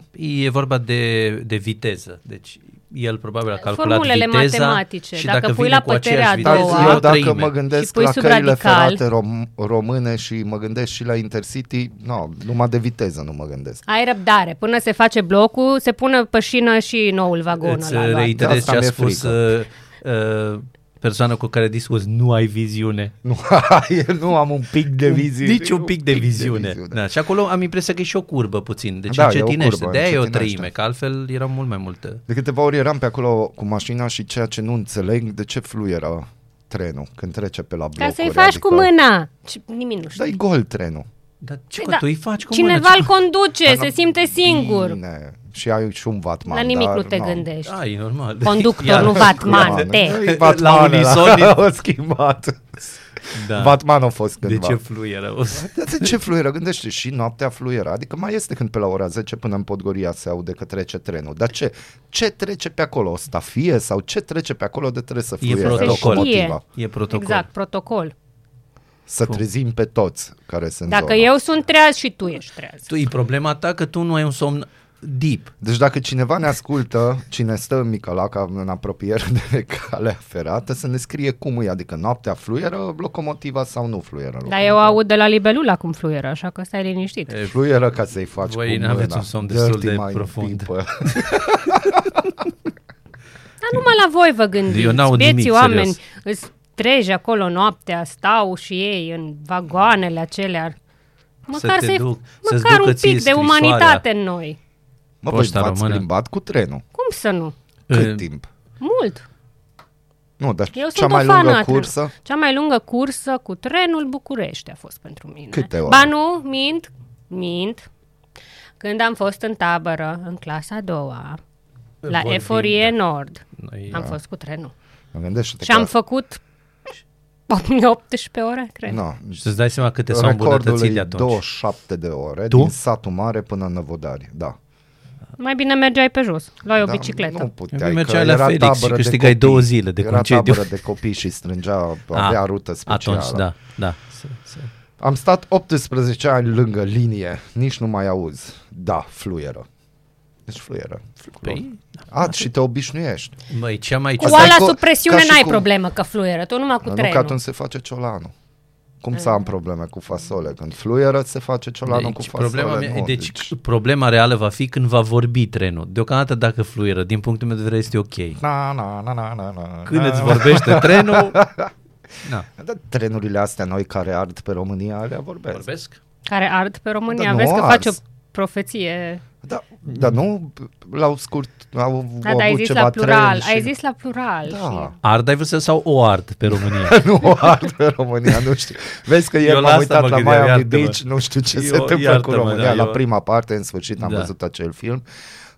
E vorba de, de viteză. Deci el probabil a calculat Formulele viteza matematice. și Dacă dacă, pui vine la cu aceeași puterea a viteză, doua- e Dar o eu dacă treime. mă gândesc Și pui la sub căile radical. ferate rom- române și mă gândesc și la Intercity, nu, numai de viteză nu mă gândesc. Ai răbdare. Până se face blocul, se pune pe șină și noul vagon Îți ăla. uh, luat. reiterez asta ce a mi-e spus uh, uh, persoana cu care discuți, nu ai viziune. Nu, nu am un pic de viziune. Nici un pic de viziune. Da, și acolo am impresia că e și o curbă puțin. Deci Da, e o încetinește. curbă, De aia e o încetinește. treime, că altfel era mult mai multă. De câteva ori eram pe acolo cu mașina și ceea ce nu înțeleg, de ce fluieră trenul când trece pe la blocuri. Ca să-i faci cu mâna. Ce- Nimic nu știu. Dai gol trenul. Dar ce Păi că da, tu îi faci cu Cineva mână? îl conduce, Dar se nu- simte singur. Bine. Și ai și un vatman. La nimic dar, nu te no. gândești. Da, e normal. Conductor, Iar- nu vatman. Te. E La Vatman unison. ăla, o schimbat. Da. Vatman a fost De cândva. ce fluieră? O să- Dar de ce fluieră? Gândește și noaptea fluieră. Adică mai este când pe la ora 10 până în Podgoria se aude că trece trenul. Dar ce? Ce trece pe acolo? O stafie? Sau ce trece pe acolo de trebuie să E fluiere protocol. locomotiva? E protocol. Exact, protocol. Să trezim pe toți care sunt Dacă zona. eu sunt treaz și tu ești treaz. Tu, e problema ta că tu nu ai un somn deep. Deci dacă cineva ne ascultă, cine stă în Micălaca în apropiere de calea ferată, să ne scrie cum e, adică noaptea fluieră locomotiva sau nu fluieră Dar locomotiva. eu aud de la libelula cum fluieră, așa că stai liniștit. E, Fluieră ca să-i faci Voi cu n-aveți mâna. un somn destul Dirty de mind profund. people. Dar numai la voi vă gândiți. Eu n-aud Bieții nimic, oameni serios. îți treji acolo noaptea, stau și ei în vagoanele acelea. Măcar, te să duc, să-ți măcar ducă un ție pic de scrisoarea. umanitate în noi. Mă, voi Poșta v-ați română. plimbat cu trenul. Cum să nu? Cât În- timp? Mult. Nu, dar Eu cea sunt mai o fană lungă a trenului. cursă? Cea mai lungă cursă cu trenul București a fost pentru mine. Câte ore? Ba nu, mint, mint. Când am fost în tabără, în clasa a doua, La Vorbim, Eforie da. Nord. Noi, Am fost cu trenul. Gândește-te Și am că- făcut 18 ore, cred. No, Și să-ți dai seama câte s-au recordul îmbunătățit e de atunci. 27 de ore Tu? din satul mare până în Năvodari. Da. Mai bine mergeai pe jos. Luai o da, bicicletă. Nu puteai, Mergeai că la era Felix și tabără de câștigai copii. două zile de era concediu. tabără de copii și strângea, avea rută specială. Atunci, da, da. Să, să. Am stat 18 ani lângă linie, nici nu mai auzi. Da, fluieră. Deci fluieră. Păi, A, și te obișnuiești. Măi, cea mai... Cu Asta e oala cu- sub presiune ca și n-ai cum- problemă că fluieră, tu numai cu Nu că trenul. atunci se face ciolanul. Cum să am probleme cu fasole? Când fluieră, se face ciolanul cu Deci, fasole. problema, mea, nu, deci, problema reală va fi când va vorbi trenul. Deocamdată dacă fluieră, din punctul meu de vedere este ok. Na, na, na, na, na, na, Când na. îți vorbește trenul, na, Da, trenurile astea noi care ard pe România, alea vorbesc. vorbesc. Care ard pe România. Da, nu Vezi că ars. faci o profeție. Da, dar nu la scurt, au, Da, au dar ai avut zis ceva la plural. tren și... Ai zis la plural. Da. Ard ai vrut să sau o ard pe România? nu o ard pe România, nu știu. Vezi că Eu ieri la m-am asta uitat mă la gândeam, Miami iartă-mă. Beach, nu știu ce Eu- se întâmplă cu iartă-mă, România. da, la eu- prima parte, în sfârșit, am Da. văzut acel film.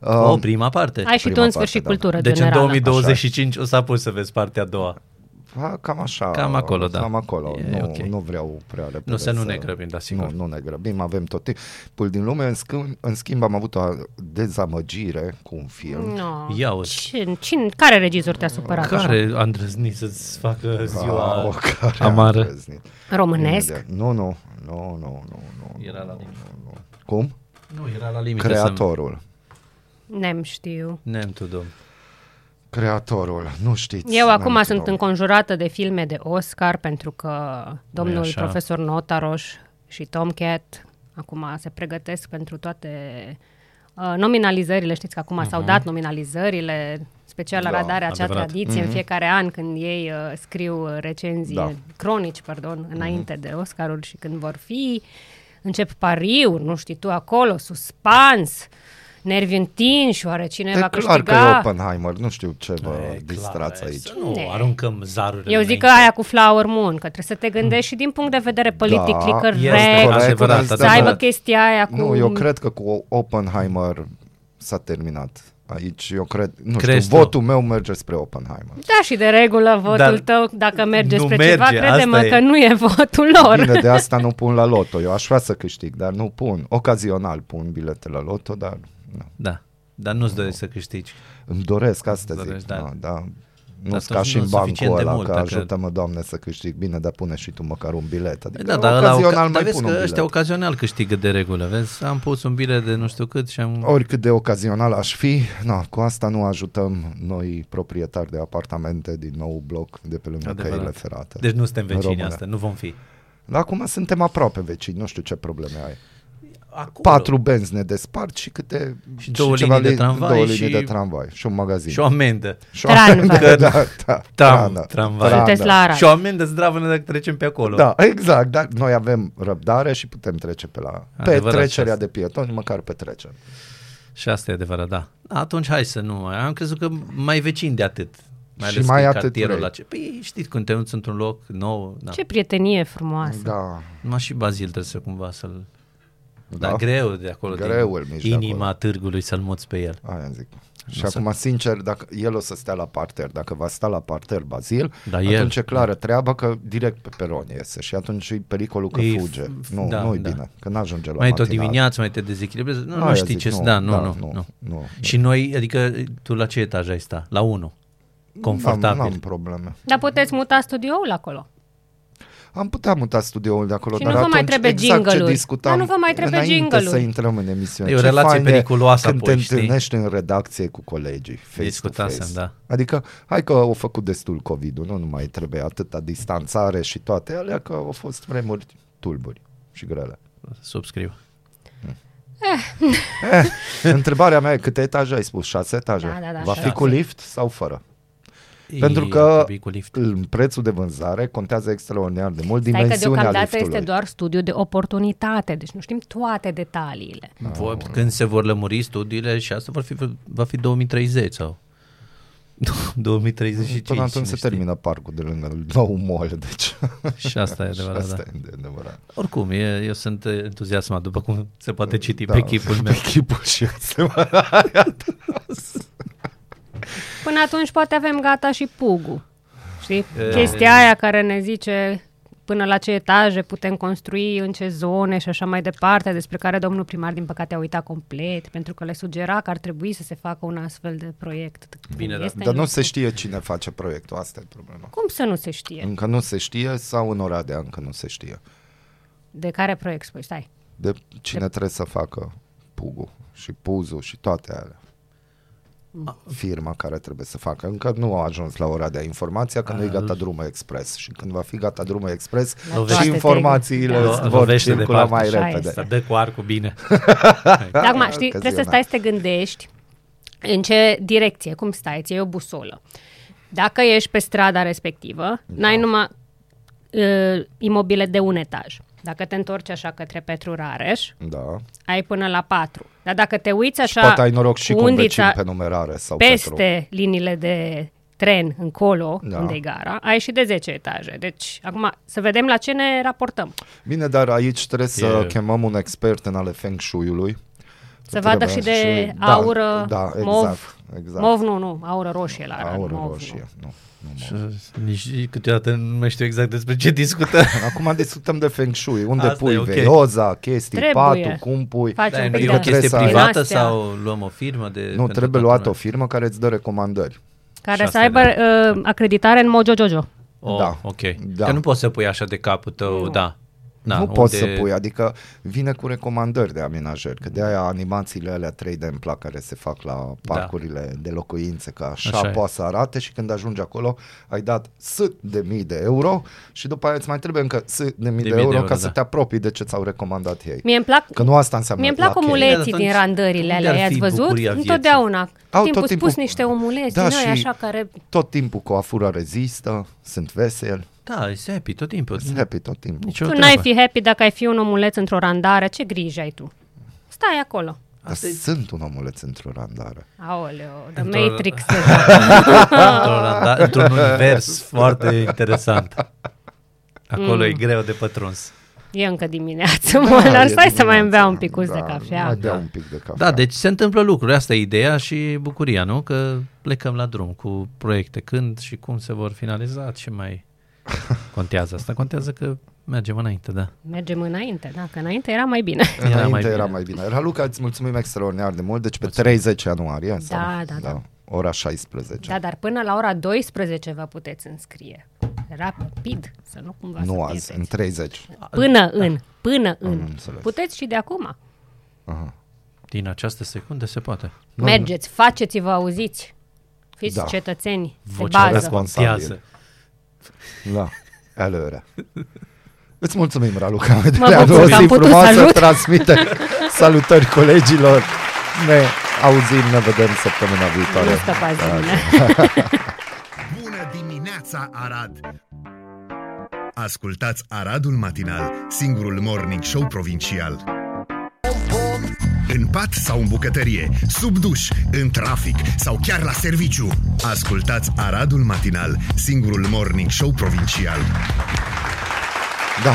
O, Um, prima parte. Ai și tu Prima în sfârșit parte, da. cultură Deci în generală. 2025 o să apuci să vezi partea a doua. A, cam așa. Cam acolo, da. Cam acolo. E nu, ok. nu vreau prea repede. Nu, să nu ne grăbim, da, sigur. Nu, nu ne grăbim, avem tot timpul din lume. În schimb, în schimb am avut o dezamăgire cu un film. No. Ia uzi. Cine, cine, care regizor te-a supărat așa? Care a îndrăznit să-ți facă ziua Au, care a amară? îndrăznit. Românesc? Nu, nu, nu, nu, nu, nu. Era la limită. Cum? Nu, era la limită Creatorul. Nem știu. Să... Nem tu, domn. Creatorul, nu știți. Eu n-am acum știut. sunt înconjurată de filme de Oscar pentru că domnul așa. profesor Notaroș și Tomcat acum se pregătesc pentru toate uh, nominalizările. Știți că acum s-au dat nominalizările special la Da, radare acea adevărat. tradiție în fiecare an când ei uh, scriu uh, recenzii, Da. cronici, pardon, înainte de Oscaruri și când vor fi, încep pariuri, nu știi tu acolo, suspans, nervi întinși, oare cine E va clar că e câștiga? Oppenheimer, nu știu ce vă E distrați clar, aici. Să nu Ne. aruncăm zarurile Eu zic că înainte. aia cu Flower Moon, că trebuie să te gândești și din punct de vedere politic, Da, corect, este corect, adevărat, este să aibă adevărat. chestia aia cu... Nu, eu cred că cu Oppenheimer s-a terminat. Aici eu cred, nu Crezi știu, tu? votul meu merge spre Oppenheimer. Da, și de regulă votul Dar tău, dacă merge nu spre merge, ceva, crede-mă asta e. că nu e votul lor. Bine, de asta nu pun la loto. Eu aș vrea să câștig, dar nu pun. Ocazional pun bilete la loto, dar nu. Da, dar nu-ți dorești să câștigi. Îmi doresc, asta Îți zic. dorești, da. da. Da, Nu Dar ca atunci și nu în suficient bancul de ăla, mult, că dacă- ajută-mă, Doamne, să câștig. Bine, dar pune și tu măcar un bilet. Adică Da, dar, la ocazional oca- mai dar vezi pun că un bilet. ăștia ocazional câștigă de regulă, vezi? Am pus un bilet de nu știu cât și am... Oricât de ocazional aș fi, na, cu asta nu ajutăm noi proprietari de apartamente din nou bloc de pe lângă Adevărat. căile ferate. Deci nu suntem vecini Române. asta, nu vom fi. Dar acum suntem aproape vecini, nu știu ce probleme ai. Acolo. Patru benzi ne despart și câte... Și două ceva linii de li- tramvai două linii și- de tramvai și un magazin. Și o amendă. Și o- Tramvai. da, da, da, Tram, da, tramvai. da, Sunteți da. la Arad. Și o amendă zdravă dacă trecem pe acolo. Da, exact, dar noi avem răbdare și putem trece pe la pe Adevărat trecerea și de pietoni, măcar pe trecere. Și asta e adevărat, da. Atunci hai să nu mai. Am crezut că mai vecini de atât. Mai Și ales mai că atât cartierul vrei. la ce. Păi știți când te uiți într-un loc nou, da. Ce prietenie frumoasă. Da, Numai și Bazil trebuie să cumva să-l... Da. Da, greu de acolo, Greu îl miști de inima acolo. târgului să-l muți pe el. aia îmi zic. Și Nu se- acum, sincer, dacă el o să stea la parter, dacă va sta la parter Bazil, Da, el. atunci e clară treaba că direct pe peron iese și atunci e pericolul că E fuge. f- Nu, da, nu e da. bine, că n-ajunge la Mai tot matinal. dimineața, mai te dezechilibrezi. Nu, nu Aia știi zic, ce să... nu, Da, nu, da, nu, nu, nu. nu. Și noi, adică tu la ce etaj ai sta? La 1. Confortabil. N-am, n-am probleme. Dar puteți muta studioul acolo. Am putea muta studioul de acolo, Și dar nu vă mai atunci trebuie exact ce jingle-uri. discutam Dar nu vă mai trebuie înainte jingle-uri. să intrăm în emisiune. E o Ce relație fain e periculoasă când apoi, te știi? întâlnești în redacție cu colegii, face Discutasem, to face. da. Adică, hai că au făcut destul COVID-ul, nu, nu mai trebuie atâta distanțare și toate alea, că au fost vremuri tulburi și grele. Subscriu. Întrebarea mea e câte etaje ai spus? Șase etaje? Da, da, da, Va fi șase. cu lift sau fără? E, Pentru ar că trebui Cu lift. în prețul de vânzare contează extraordinar de mult Stai că dimensiunea deocamdată liftului. este doar studiu de oportunitate, deci nu știm toate detaliile. Vor, când se vor lămuri studiile și asta vor fi, va fi 2030 sau 2035. Până atunci cine se știe. termină parcul de lângă nou mall, deci Și asta e adevărat, asta da. e de adevărat. Oricum, e, eu sunt entuziasmat, după cum se poate citi Da, pe chipul meu. Pe chipul și Până atunci poate avem gata și pugul. Știi? E- Chestia aia care ne zice până la ce etaje putem construi, în ce zone și așa mai departe, despre care domnul primar, din păcate, a uitat complet, pentru că le sugera că ar trebui să se facă un astfel de proiect. Bine, da. Este Dar în nu lucru. se știe cine face proiectul, asta e problema. Cum să nu se știe? Încă nu se știe sau în Oradea încă nu se știe. De care proiect spui? Stai. De cine trebuie să facă pugul și puzul și toate alea. Firma care trebuie să facă. Încă nu a ajuns la Oradea informația că nu e gata drumul expres. Și când va fi gata drumul expres, Lovește și te- informațiile Da. vor Lovește circula departe. mai Așa repede. este. Să dă cu arcul bine. Dar acum, știi, Că trebuie să zi stai să te gândești în ce direcție, cum stai, ți o busolă. Dacă ești pe strada respectivă, n-ai numai uh, imobile de un etaj. Dacă te întorci așa către Petru Rareș, Da. ai până la patru. Dar dacă te uiți Și așa poate ai noroc și cu un undița vecin pe numerare sau Petru. peste liniile de tren încolo, Da. unde e gara, ai și de 10 etaje. Deci, acum, să vedem la ce ne raportăm. Bine, dar aici trebuie să E- chemăm un expert în ale Feng Shui-ului. Să vadă și Trebuie de da, aură, da, exact, mov. exact. Mov nu, nu, aură roșie la Arad, Aură mov, roșie. Nu. Nu. nu mov. Nici câteodată nu mai știu exact despre ce discută. Acum discutăm de Feng Shui. Unde Asta pui e ok. veioza, chestii, Trebuie. patul, cum pui. Faci Da, un nu pic e de o chestie trebuie să- privată din astea sau luăm o firmă de... Nu, pentru trebuie toată luat o lumea? firmă care îți dă recomandări. Care Și să asta aibă e uh, acreditare în Mojo Jojo. Oh, Da. ok. Da. Că nu poți să pui așa de capul tău, da. Da, nu poți să unde- pui, adică vine cu recomandări de amenajări, că de aia animațiile alea 3D îmi plac care se fac la parcurile de locuințe, că așa, Da. Așa e. poate să arate și când ajungi acolo ai dat S de mii de euro și după aia îți mai trebuie încă S de mii de, mii de euro, euro, ca da. să te apropii de ce ți-au recomandat ei. Mie îmi plac, Că nu asta înseamnă mie îmi plac la cheie. omuleții Dar din atunci, randările unde alea, ar i-ați fi văzut? bucuria vieții? Întotdeauna. Au timpul tot timpul- spus niște omuleți Da, din noi, și- așa care... Tot timpul cu afura rezistă, sunt vesel, Da, e happy tot timpul. sunt happy tot timpul. Nicio Tu treabă. n-ai fi happy dacă ai fi un omuleț într-o randare, ce grijă ai tu? Stai acolo. Dar Asta e- sunt un omuleț într-o randare. Aoleo, The Într-o- Matrix deja. într-un, da, într-un univers foarte interesant. Acolo e greu de pătruns. E încă dimineață, mă, dar e stai să mai îmi bea un dimineața. picuț de Da, cafea. Mai bea un pic de cafea. Da, deci se întâmplă lucruri. Asta e ideea și bucuria, nu? Că plecăm la drum cu proiecte. Când și cum se vor finaliza, ce mai contează. Asta contează că mergem înainte, da. Mergem înainte, da, că înainte era mai bine. Era Înainte mai era bine. mai bine. Raluca, îți mulțumim extraordinar de mult. Deci pe 30 ianuarie. sau? Da, da, da. Ora 16. Da, dar până la ora 12 vă puteți înscrie. Rapid, să nu cumva nu să azi, în pierdeți. 30. Până în, până în. înțeles. Puteți și de acum. Din această secundă se poate. Mergeți, faceți-vă auziți. Fiți Da. cetățeni de Vocea bază. responsabil. contează. Da, allora. Îți mulțumim, Raluca. Mă Mă bucur o că am zi putut frumoasă, salut. transmite salutări colegilor. Ne auzim, ne vedem săptămâna viitoare. Nu scăpați de mine. Bună dimineața, Arad! Ascultați Aradul Matinal, singurul morning show provincial. În pat sau în bucătărie, sub duș, în trafic sau chiar la serviciu. Ascultați Aradul Matinal, singurul morning show provincial. Da,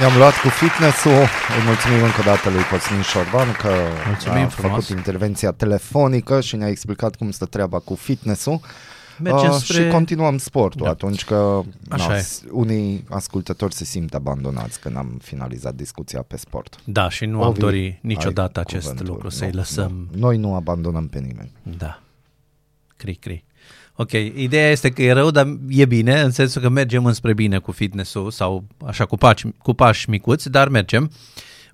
ne-am luat cu fitness-ul. Îi mulțumim încă o dată lui Cosmin Șorban că Mulțumim a frumos. făcut intervenția telefonică și ne-a explicat cum stă treaba cu fitness-ul. Mergem Uh, spre... Și continuăm sportul Da. atunci că Așa na, e. s- unii ascultători se simt abandonați când am finalizat discuția pe sport. Da, și nu am Ovi, dorit niciodată ai acest cuvântul. lucru, să-i Nu, lăsăm... Nu. Noi nu abandonăm pe nimeni. Da. Cri, cri. Ok, ideea este că e rău, dar e bine, în sensul că mergem înspre bine cu fitness-ul sau așa cu pași, cu pași micuți, dar mergem.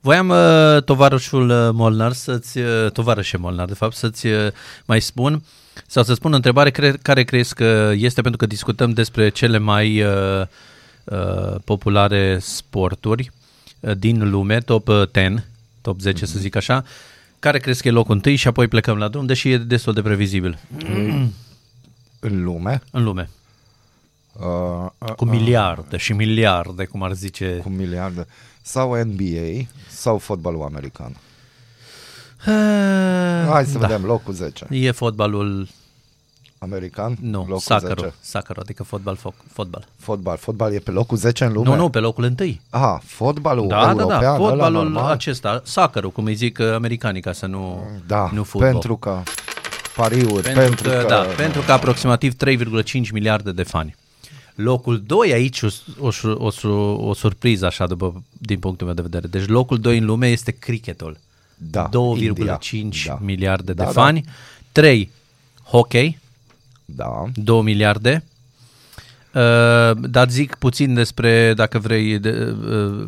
Voiam, uh, tovarășul uh, Molnar, să-ți, uh, tovarășe Molnar, de fapt, să-ți uh, mai spun sau să spun o întrebare cre- care crezi că este pentru că discutăm despre cele mai uh, uh, populare sporturi uh, din lume, top uh, 10, top 10 să zic așa. Care crezi că e locul întâi și apoi plecăm la drum, deși e destul de previzibil În lume, în lume. uh, uh, Cu miliarde și miliarde, cum ar zice. cu miliarde, sau NBA, sau fotbalul american. Hai să da. vedem, locul 10. E fotbalul, American, nu, locul soccer 10. soccer, adică fotbal, fo- fotbal. Fotbal, fotbal e pe locul 10 în lume? Nu, nu, pe locul întâi. Aha, fotbalul Da, da, european, da, ăla fotbalul normal? acesta, soccer cum îi zic uh, americanii ca să nu, Da, nu fotbal. pentru că pariuri. Pentru, pentru, că, da, pentru că aproximativ 3,5 miliarde de fani. Locul 2 aici o, o, o, o, o surpriză așa după, din punctul meu de vedere. Deci locul 2 în lume este cricketul. Da, 2,5 India. Da. miliarde de Da, da. fani. 3 hockey, Da. 2 miliarde. Uh, dar zic puțin despre, dacă vrei, de, uh,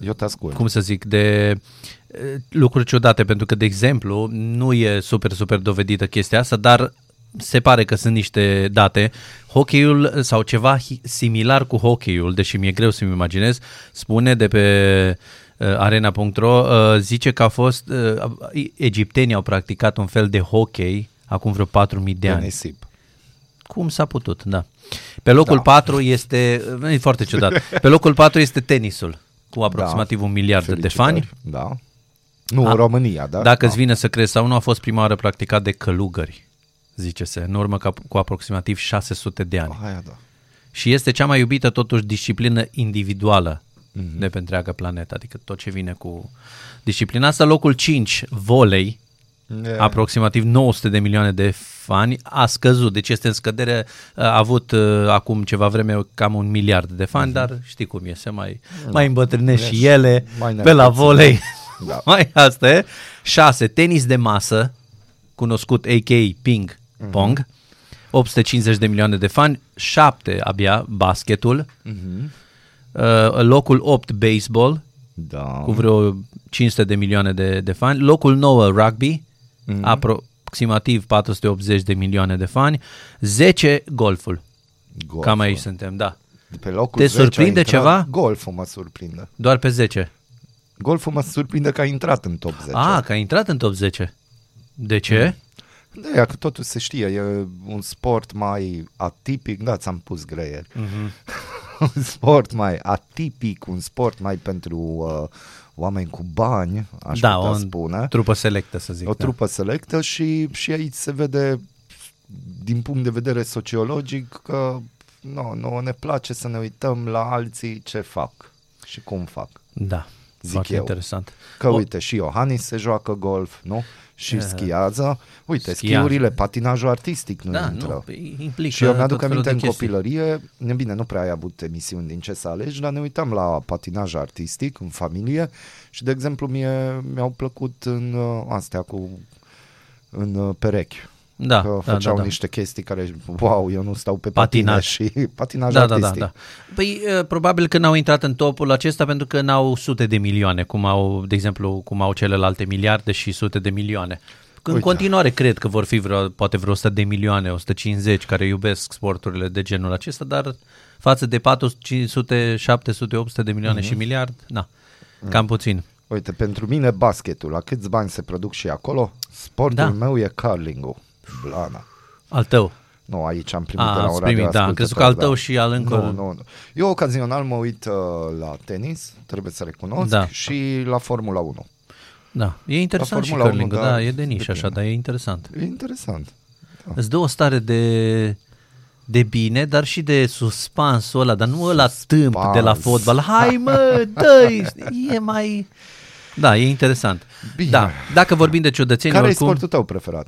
Eu te ascult. cum să zic, de uh, lucruri ciudate, pentru că, de exemplu, nu e super, super dovedită chestia asta, dar se pare că sunt niște date. Hockeyul sau ceva hi- similar cu hockeyul, deși mi-e greu să-mi imaginez, spune de pe uh, arena.ro, uh, zice că a fost, uh, egiptenii au practicat un fel de hockey acum vreo 4.000 de De ani. nisip. Cum s-a putut, da. Pe locul Da. 4 este, e foarte ciudat, pe locul 4 este tenisul, cu aproximativ un miliard de Felicitări. fani. Da. Nu, A- în România, da? Dacă da. îți vine să crezi sau nu, a fost prima oară practicat de călugări, zice se, în urmă ca, cu aproximativ 600 de ani. Aia, da. Și este cea mai iubită totuși disciplină individuală Mhm. de pe întreaga planetă, adică tot ce vine cu disciplina asta. Locul 5, volei, E, aproximativ 900 de milioane de fani, a scăzut, deci este în scădere, a avut uh, acum ceva vreme cam un miliard de fani, dar știi cum e, se mai, mai îmbătrânesc și ele, mai pe la nerăpățit. volei, Da. mai asta e. 6. Tenis de masă, cunoscut a.k.a. ping Mhm. pong, 850 de milioane de fani, 7 abia basketul, Mhm. Uh, locul 8 baseball, Da. cu vreo 500 de milioane de, de fani. Locul 9, rugby, Mhm. mm-hmm. aproximativ 480 de milioane de fani. 10, golful. Golful. Cam aici suntem, da. Pe locul Te 10 a surprinde intrat- ceva? Golful mă surprinde. Doar pe 10. Golful mă surprinde că a intrat în top 10. Ah, că a intrat în top 10. De ce? Da, ea, că totul se știe, e un sport mai atipic, da, ți-am pus greier. Mhm. un sport mai atipic, un sport mai pentru uh, oameni cu bani, aș da, putea o spune. trupă selectă, să zic. o da. trupă selectă și, și aici se vede din punct de vedere sociologic că nu, nu ne place să ne uităm la alții ce fac și cum fac. Da, Zic foarte eu. interesant. Că O- uite, și Iohannis se joacă golf, nu? Și Eh, schiază. Uite, schiază. schiurile, patinajul artistic nu Da, intră. nu, păi implică Și eu mi-aduc tot felul aminte de în chestii. copilărie, e bine, nu prea ai avut emisiuni din ce să alegi, dar ne uitam la patinaj artistic în familie și, de exemplu, mie mi-au plăcut în uh, astea cu în uh, perechi. Da, că da, făceau da, da. niște chestii care, wow, eu nu stau pe Patinaj. patinaj și patinaj Da, da, da, artistic. da. Păi uh, probabil că n-au intrat în topul acesta pentru că n-au sute de milioane, cum au, de exemplu, cum au celelalte miliarde și sute de milioane. În Uite. continuare cred că vor fi vreo, poate vreo 100 de milioane, 150 care iubesc sporturile de genul acesta, dar față de 400, 500, 700, 800 de milioane și miliard, na, cam puțin. Uite, pentru mine basketul, la câți bani se produc și acolo? Sportul Da. meu e curling-ul. Blana. Al tău. Nu, aici am primit A, de la ați un primit, da, am crezut că al tău și al încă- Nu, nu, nu. Eu ocazional mă uit uh, la tenis, trebuie să recunosc, Da. și la Formula 1. Da, e interesant și Formula 1, curling da, da, e de nișă depinde. așa, dar e interesant. E interesant. Îți dă o stare de, de bine, dar și de suspansul ăla, dar nu ăla tâmp de la fotbal. Hai mă, dă e mai... Da, e interesant. Bine. Da, dacă vorbim de ciudățenii, Care e oricum... sportul tău preferat?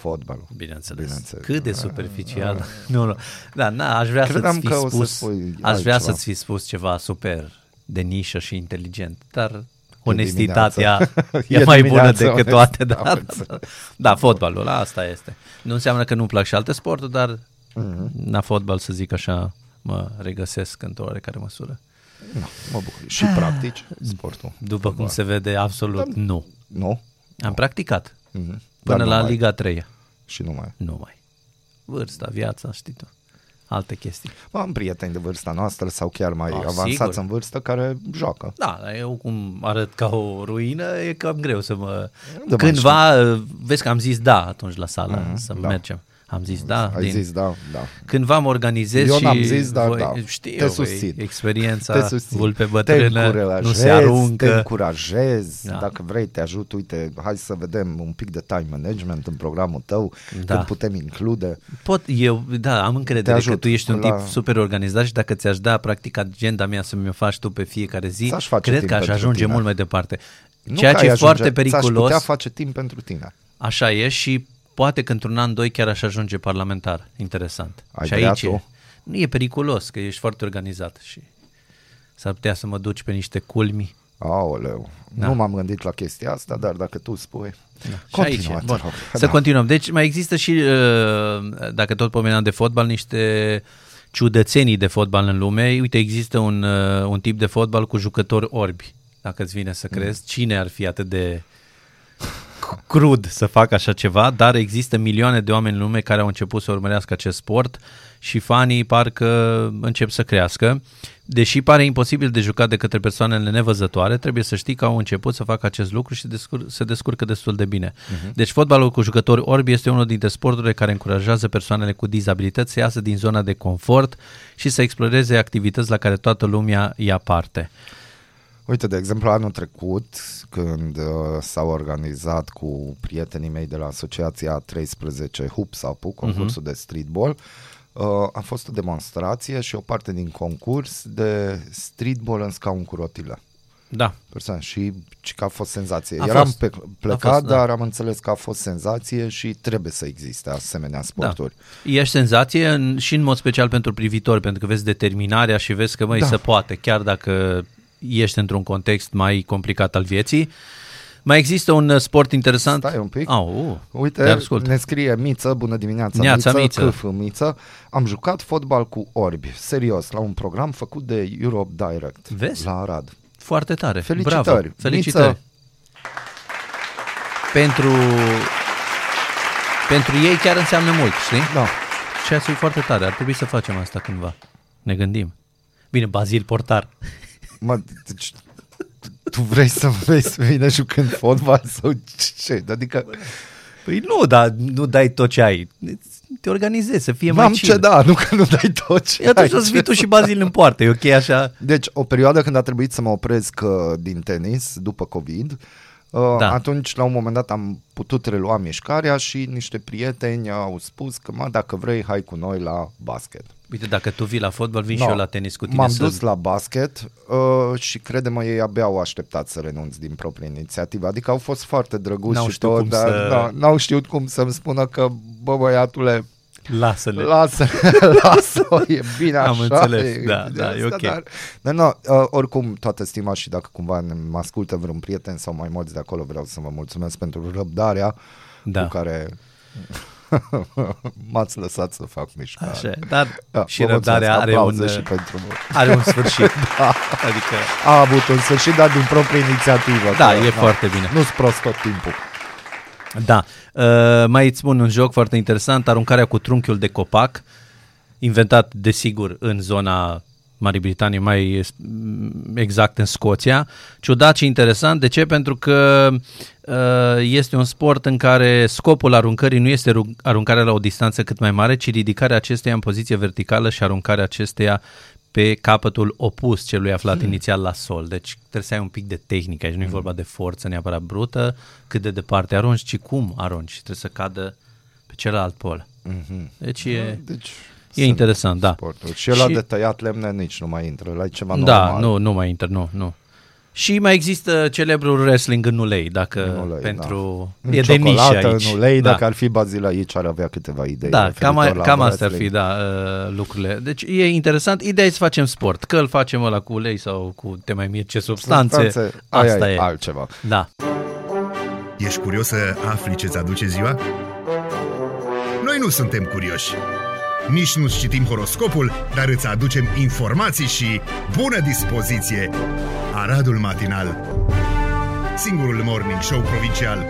Fotbalul. Bineînțeles. Bineînțeles. Cât de superficial. nu, nu. Da, na, aș vrea Credeam să-ți fi că o să spus, spui aș vrea altceva. să-ți fi spus ceva super de nișă și inteligent, dar dimineață. onestitatea e, E mai bună dimineață, decât onest. toate. Da, Am da, înțeles. da. da, fotbalul, asta este. Nu înseamnă că nu-mi plac și alte sporturi, dar Mhm. la fotbal, să zic așa, mă regăsesc într-o oarecare măsură. No, mă bucur. Și practici sportul. După cum se vede, absolut nu. Nu? Am practicat Mhm. Dar până nu la mai. Liga 3 Și nu mai. Nu mai. Vârsta, viața, știi tu. Alte chestii. Bă, Am prieteni de vârsta noastră sau chiar mai Ah, avansați sigur. în vârstă care joacă. Da, dar eu cum arăt ca o ruină, e cam greu să mă... Da, Cândva, vezi că am zis da atunci la sală, Mhm, să da. mergem. Am zis da. Ai zis da, da. Cândva mă organizez Eu și... n-am zis, dar voi, da. Știu, Te voi, susțin. experiența, Te susțin. vulpe te bătrână, încurajez, nu se Te aruncă. încurajez. Da. Dacă vrei, te ajut. Uite, hai să vedem un pic de time management în programul tău. Da. Când putem include. Pot, eu, da, am Te încredere ajut că tu ești un la- tip super organizat și dacă ți-aș da practic agenda mea să mi-o faci tu pe fiecare zi, Ți-aș face cred timp că aș pentru ajunge tine. mult mai departe. Nu Ceea că ce ai e ajunge, foarte Ți-aș putea periculos, face timp pentru tine. Așa e și poate că într-un an, doi chiar aș ajunge parlamentar. Interesant. Ai și vrea aici tu? e, nu e periculos, că ești foarte organizat și s-ar putea să mă duci pe niște culmi. Aoleu, Da. nu m-am gândit la chestia asta, dar dacă tu spui... Și aici, Continuă, e. te Bun. rog. Să Da. continuăm. Deci mai există și, uh, dacă tot pomeneam de fotbal, niște ciudățenii de fotbal în lume. Uite, există un, uh, un tip de fotbal cu jucători orbi. Dacă îți vine să crezi, cine ar fi atât de crud să facă așa ceva, dar există milioane de oameni în lume care au început să urmărească acest sport și fanii parcă încep să crească. Deși pare imposibil de jucat de către persoanele nevăzătoare, trebuie să știi că au început să facă acest lucru și descur- se descurcă destul de bine. Uh-huh. Deci fotbalul cu jucători orbi este unul dintre sporturile care încurajează persoanele cu dizabilități să iasă din zona de confort și să exploreze activități la care toată lumea ia parte. Uite, de exemplu, anul trecut, când uh, s-au organizat cu prietenii mei de la Asociația 13 Hupsapu, concursul uh-huh. de streetball, uh, a fost o demonstrație și o parte din concurs de streetball în scaun cu rotile. Da, Persoane. Și, și că a fost senzație. A Eram fost. pe, plecat, A fost, da. dar am înțeles că a fost senzație și trebuie să existe asemenea sporturi. Da. Ești senzație în, și în mod special pentru privitori, pentru că vezi determinarea și vezi că, măi, Da. se poate, chiar dacă ești într-un context mai complicat al vieții. Mai există un uh, sport interesant. Stai un pic. Au, uh, Uite, te ascult. ne scrie Miță, bună dimineața, Neața, Miță, Miță. Câf, Miță. Am jucat fotbal cu orbi, serios, la un program făcut de Europe Direct Vezi? la Arad. Foarte tare. Felicitări. Bravo. Felicitări. Miță. Pentru, pentru ei chiar înseamnă mult, știi? Da. Ceea ce e foarte tare. Ar trebui să facem asta cândva. Ne gândim. Bine, Bazil Portar. Mă, deci, tu vrei să vezi pe mine jucând fotbal sau ce? Adică Păi nu, dar nu dai tot ce ai. Te organizezi să fie mai m-am chill. ce da, nu că nu dai tot ce E atunci ai, să ce fii tu și Bazil în poartă. E ok așa? Deci, o perioadă când a trebuit să mă opresc uh, din tenis după COVID, uh, Da. atunci la un moment dat am putut relua mișcarea și niște prieteni au spus că, mă, dacă vrei, hai cu noi la basket. Uite, dacă tu vii la fotbal, vin No, și eu la tenis cu tine. M-am să... dus la basket uh, și crede-mă, ei abia au așteptat să renunț din proprie inițiativă. Adică au fost foarte drăguți N-au și știut tot, cum dar să- da, n-au știut cum să-mi spună că, bă, băiatule, Lasă-le. lasă, lasă e bine așa. Am înțeles, e da, bine da, e asta, ok. Dar, dar nu, uh, oricum, toată stima și dacă cumva ne- mă ascultă vreun prieten sau mai mulți de acolo, vreau să vă mulțumesc pentru răbdarea Da. cu care m-ați lăsat să fac mișcare. Așa, e. dar Da, și vă răbdarea mulțumesc. are un, Aplauze și pentru voi. are un sfârșit. Adică, A avut un sfârșit, dar din proprie inițiativă. Da, că, e na, foarte bine. Nu-s prost tot timpul. da. Uh, mai îți spun un joc foarte interesant, aruncarea cu trunchiul de copac, inventat, desigur, în zona Marii Britanii, mai mm, exact în Scoția. Ciudat și interesant. De ce? Pentru că uh, este un sport în care scopul aruncării nu este ru- aruncarea la o distanță cât mai mare, ci ridicarea acesteia în poziție verticală și aruncarea acesteia pe capătul opus celui aflat hmm. inițial la sol. Deci trebuie să ai un pic de tehnică. Aici nu e vorba de forță neapărat brută, cât de departe arunci, ci cum arunci. Trebuie să cadă pe celălalt pol. Deci e... Deci, E interesant, da. Sporturi. Și ăla Și- de tăiat lemne nici nu mai intră, la ceva Da, normal. nu, nu mai intră, nu, nu. Și mai există celebrul wrestling în ulei, dacă În ulei, pentru... da. E de nișă Ciocolată, aici. În ulei, da. dacă ar fi Bazil aici, ar avea câteva idei. Da, referitor cam, a- la cam astea ar fi, wrestling. da, uh, lucrurile. Deci e interesant. Ideea e să facem sport. Că îl facem ăla cu ulei sau cu te mai mir ce substanțe. Substanțe, aia asta e, e. altceva. Da. Ești curios să afli ce-ți aduce ziua? Noi nu suntem curioși. Nici nu citim horoscopul, dar îți aducem informații și bună dispoziție. Aradul Matinal Singurul morning show provincial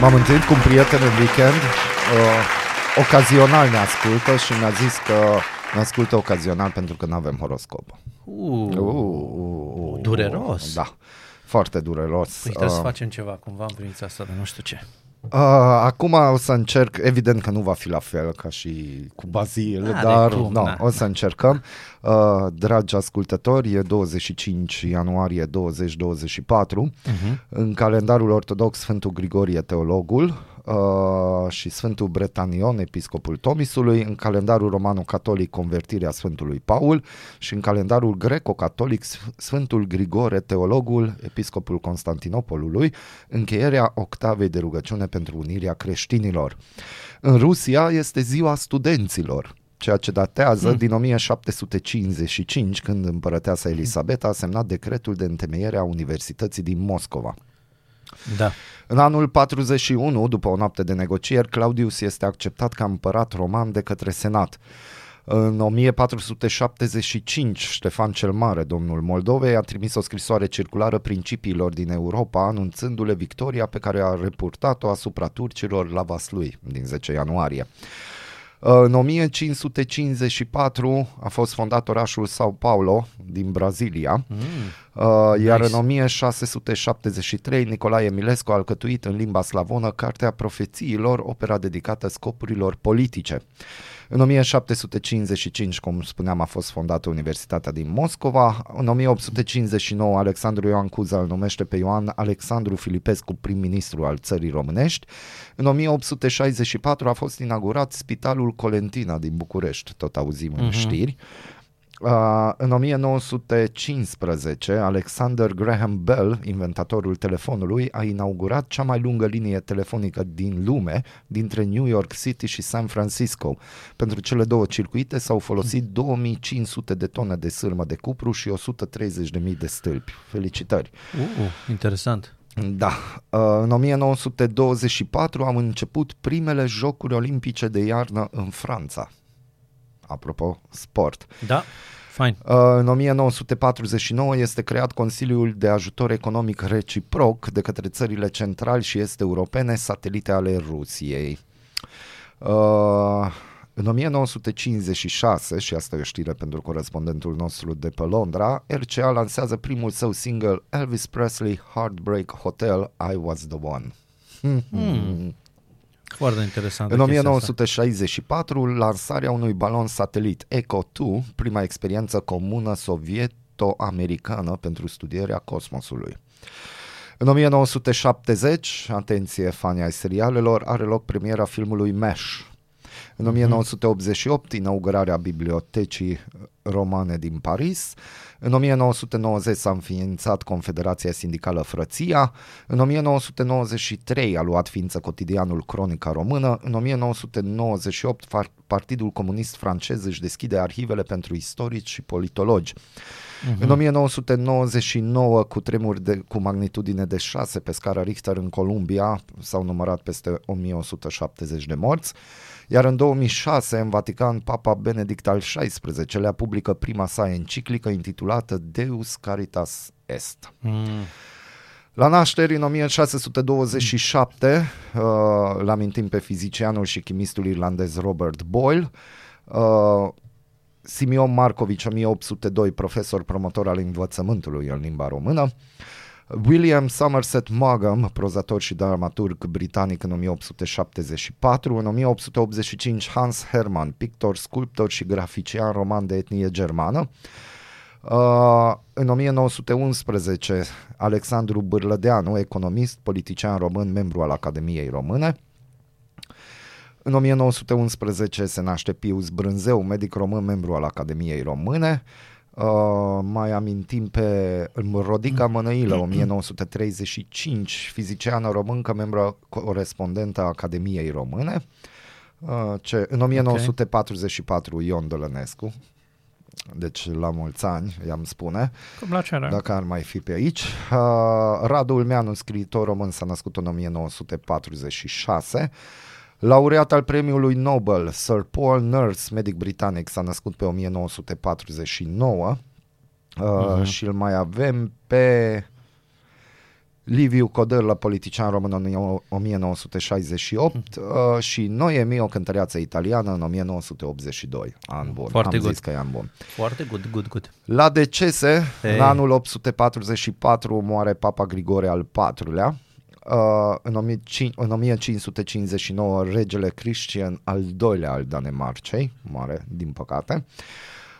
M-am întâlnit cu un prieten în weekend, uh, ocazional ne ascultă și mi-a zis că ne ascultă ocazional pentru că nu avem horoscop. Uh, Uh, uh, uh, dureros. Da, foarte dureros. Păi trebuie să Uh, facem ceva cumva în privința asta, dar nu știu ce. Uh, acum o să încerc, evident că nu va fi la fel ca și cu Bazil, N-are dar cum, no, na. o să încercăm. Uh, dragi ascultători, e 25 ianuarie 2024. Mhm. Uh-huh. În calendarul ortodox Sfântul Grigorie Teologul uh, uh, și Sfântul Bretanion, episcopul Tomisului, în calendarul romano-catolic Convertirea Sfântului Paul și în calendarul greco-catolic Sfântul Grigore, teologul, episcopul Constantinopolului, încheierea octavei de rugăciune pentru unirea creștinilor. În Rusia este ziua studenților, ceea ce datează mm. din 1755, când împărăteasa Elisabeta a semnat decretul de întemeiere a Universității din Moscova. Da. În anul 41, după o noapte de negocieri, Claudius este acceptat ca împărat roman de către senat. În 1475, Ștefan cel Mare, domnul Moldovei, a trimis o scrisoare circulară principiilor din Europa, anunțându-le victoria pe care a reportat-o asupra turcilor la Vaslui din 10 ianuarie. În 1554 a fost fondat orașul Sao Paulo din Brazilia, mm, iar nice. în 1673 Nicolae Eminescu a alcătuit în limba slavonă Cartea Profețiilor, opera dedicată scopurilor politice. În 1755, cum spuneam, a fost fondată Universitatea din Moscova. În 1859, Alexandru Ioan Cuza îl numește pe Ioan Alexandru Filipescu prim-ministru al țării românești. În 1864 a fost inaugurat Spitalul Colentina din București, tot auzim în știri. Uh, în 1915, Alexander Graham Bell, inventatorul telefonului, a inaugurat cea mai lungă linie telefonică din lume dintre New York City și San Francisco. Pentru cele două circuite s-au folosit 2500 de tone de sârmă de cupru și 130.000 de stâlpi. Felicitări! Uh, interesant. Da, uh, în 1924 au început primele Jocuri Olimpice de iarnă în Franța. Apropo, sport. Da, fain. Uh, În 1949 este creat Consiliul de Ajutor Economic Reciproc de către țările centrali și este europene, satelite ale Rusiei. Uh, În 1956, și asta e o știre pentru corespondentul nostru de pe Londra, RCA lansează primul său single Elvis Presley Heartbreak Hotel, I Was The One. Foarte interesant. În chestia asta. 1964, lansarea unui balon satelit Echo 2, prima experiență comună sovieto-americană pentru studierea cosmosului. În 1970, atenție fanii ai serialelor, are loc premiera filmului Mesh. În 1988, inaugurarea bibliotecii romane din Paris. În 1990 s-a înființat Confederația Sindicală Frăția. În 1993 a luat ființă cotidianul Cronica Română. În 1998 far- Partidul Comunist francez își deschide arhivele pentru istorici și politologi. Uh-huh. În 1999, cu tremuri de, cu magnitudine de 6 pe scara Richter în Columbia, s-au numărat peste 1170 de morți. Iar în 2006, în Vatican, Papa Benedict al XVI-lea publică prima sa enciclică intitulată Deus Caritas Est. Mm. La nașteri, în 1627, uh, îl amintim pe fizicianul și chimistul irlandez Robert Boyle, uh, Simeon Markovici, 1802, profesor promotor al învățământului în limba română, William Somerset Maugham, prozator și dramaturg britanic în 1874, în 1885 Hans Hermann, pictor, sculptor și grafician roman de etnie germană, Uh, în 1911, Alexandru Bârlădeanu, economist, politician român, membru al Academiei Române. În 1911 se naște Pius Brânzeu, medic român, membru al Academiei Române. Uh, mai amintim pe Rodica Mănăilă, 1935, fiziciană româncă, membru corespondentă a Academiei Române. Uh, ce, în 1944 Ion Dălănescu, deci la mulți ani, i-am spune, Cum la ceră. dacă ar mai fi pe aici. Uh, Radu Ulmeanu, scriitor român, s-a născut în 1946. Laureat al premiului Nobel, Sir Paul Nurse, medic britanic, s-a născut pe 1949 uh, și îl mai avem pe Liviu Codărlă, politician român în 1968 uh, și Noemi, o cântăreață italiană în 1982. An bun. Foarte Am good. zis că e an bun. Foarte good, good, good. La decese, Ei. în anul 844 moare Papa Grigore al IV-lea. Uh, în, 1500 în 1559 regele Christian al II-lea al Danemarcei, moare din păcate.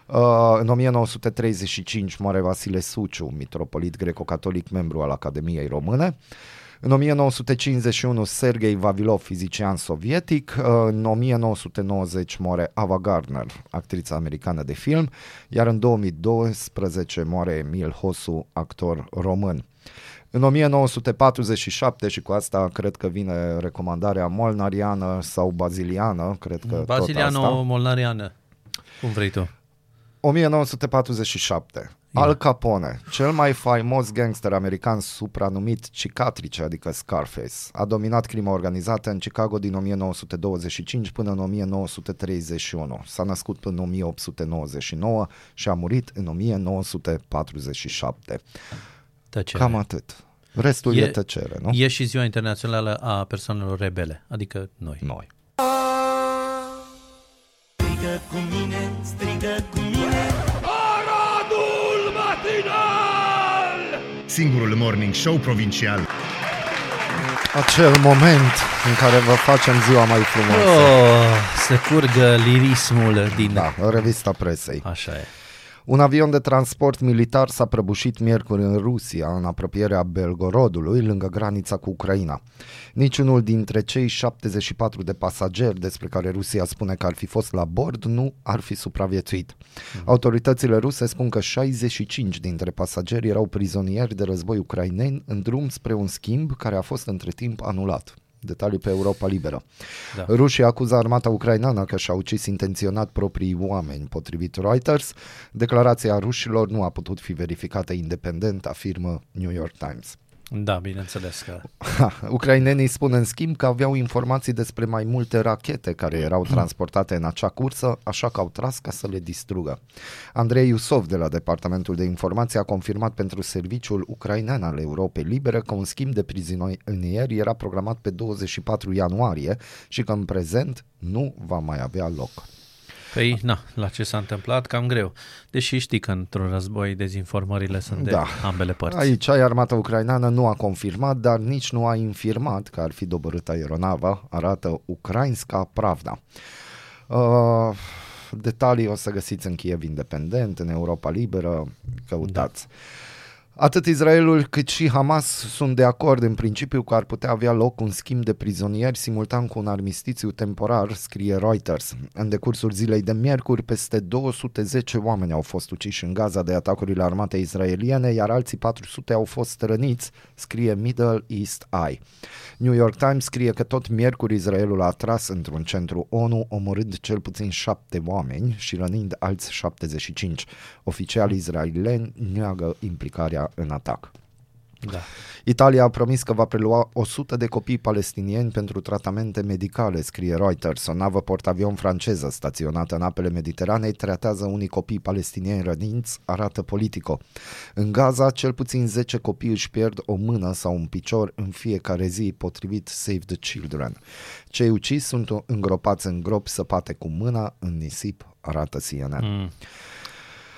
Uh, în 1935 moare Vasile Suciu, mitropolit greco-catolic, membru al Academiei Române. În 1951, Sergei Vavilov, fizician sovietic. În 1990 moare Ava Gardner, actrița americană de film. Iar în 2012 moare Emil Hosu, actor român. În 1947, și cu asta cred că vine recomandarea molnariană sau baziliană, cred că tot asta. Baziliano Molnariană. Cum vrei tu? 1947. Al Capone, cel mai faimos gangster american supranumit cicatrice, adică Scarface, a dominat crima organizată în Chicago din 1925 până în 1931. S-a născut în 1899 și a murit în 1947. Tăcere. Cam atât. Restul e, e tăcere, nu? E și ziua internațională a persoanelor rebele, adică noi. Noi. Strigă cu mine, strigă cu mine Aradul matinal! Singurul morning show provincial. Acel moment în care vă facem ziua mai frumoasă. Oh, să curgă lirismul din... Da, revista presei. Așa e. Un avion de transport militar s-a prăbușit miercuri în Rusia, în apropierea Belgorodului, lângă granița cu Ucraina. Niciunul dintre cei 74 de pasageri despre care Rusia spune că ar fi fost la bord nu ar fi supraviețuit. Autoritățile ruse spun că 65 dintre pasageri erau prizonieri de război ucraineni în drum spre un schimb care a fost între timp anulat. Detalii pe Europa Liberă. Da. Rușii acuză armata ucraineană că și-a ucis intenționat proprii oameni. Potrivit Reuters, declarația rușilor nu a putut fi verificată independent, afirmă New York Times. Da, bineînțeles că... Ha, ucrainenii spun în schimb că aveau informații despre mai multe rachete care erau transportate în acea cursă, așa că au tras ca să le distrugă. Andrei Iusov de la Departamentul de Informații a confirmat pentru serviciul ucrainean al Europei Libere că un schimb de prizonieri era programat pe 24 ianuarie și că în prezent nu va mai avea loc. Păi, na, la ce s-a întâmplat, cam greu. Deși știi că într-un război dezinformările sunt de Da. ambele părți. Aici armata ucraineană nu a confirmat, dar nici nu a infirmat că ar fi dobărât aeronava, arată Ukrainska Pravda. Uh, detalii o să găsiți în Kiev Independent, în Europa Liberă, căutați. Da. Atât Israelul cât și Hamas sunt de acord în principiu că ar putea avea loc un schimb de prizonieri simultan cu un armistițiu temporar, scrie Reuters. În decursul zilei de miercuri, peste 210 oameni au fost uciși în Gaza de atacurile armatei israeliene, iar alții 400 au fost răniți, scrie Middle East Eye. New York Times scrie că tot miercuri Israelul a atras într-un centru ONU, omorând cel puțin șapte oameni și rănind alți 75. Oficialii israelieni neagă implicarea în atac. Da. Italia a promis că va prelua 100 de copii palestinieni pentru tratamente medicale, scrie Reuters. O navă portavion franceză staționată în apele Mediteranei tratează unii copii palestinieni răniți, arată Politico. În Gaza, cel puțin 10 copii își pierd o mână sau un picior în fiecare zi, potrivit Save the Children. Cei uciși sunt îngropați în gropi săpate cu mâna în nisip, arată CNN. Mm.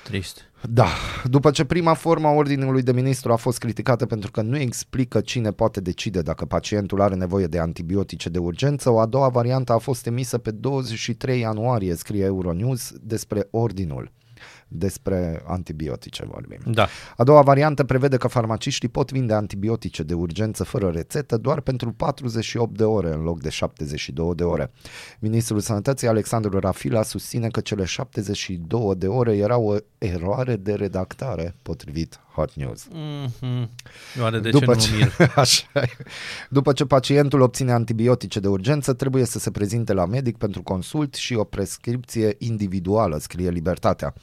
Trist. Da, după ce prima formă a ordinului de ministru a fost criticată pentru că nu explică cine poate decide dacă pacientul are nevoie de antibiotice de urgență, o a doua variantă a fost emisă pe 23 ianuarie, scrie Euronews, despre ordinul. Despre antibiotice vorbim. Da. A doua variantă prevede că farmaciștii pot vinde antibiotice de urgență fără rețetă doar pentru 48 de ore în loc de 72 de ore. Ministrul Sănătății Alexandru Rafila susține că cele 72 de ore erau o eroare de redactare potrivit Hot News. Mm-hmm. Oare de După ce nu ce, mir? așa, e. După ce pacientul obține antibiotice de urgență, trebuie să se prezinte la medic pentru consult și o prescripție individuală, scrie Libertatea.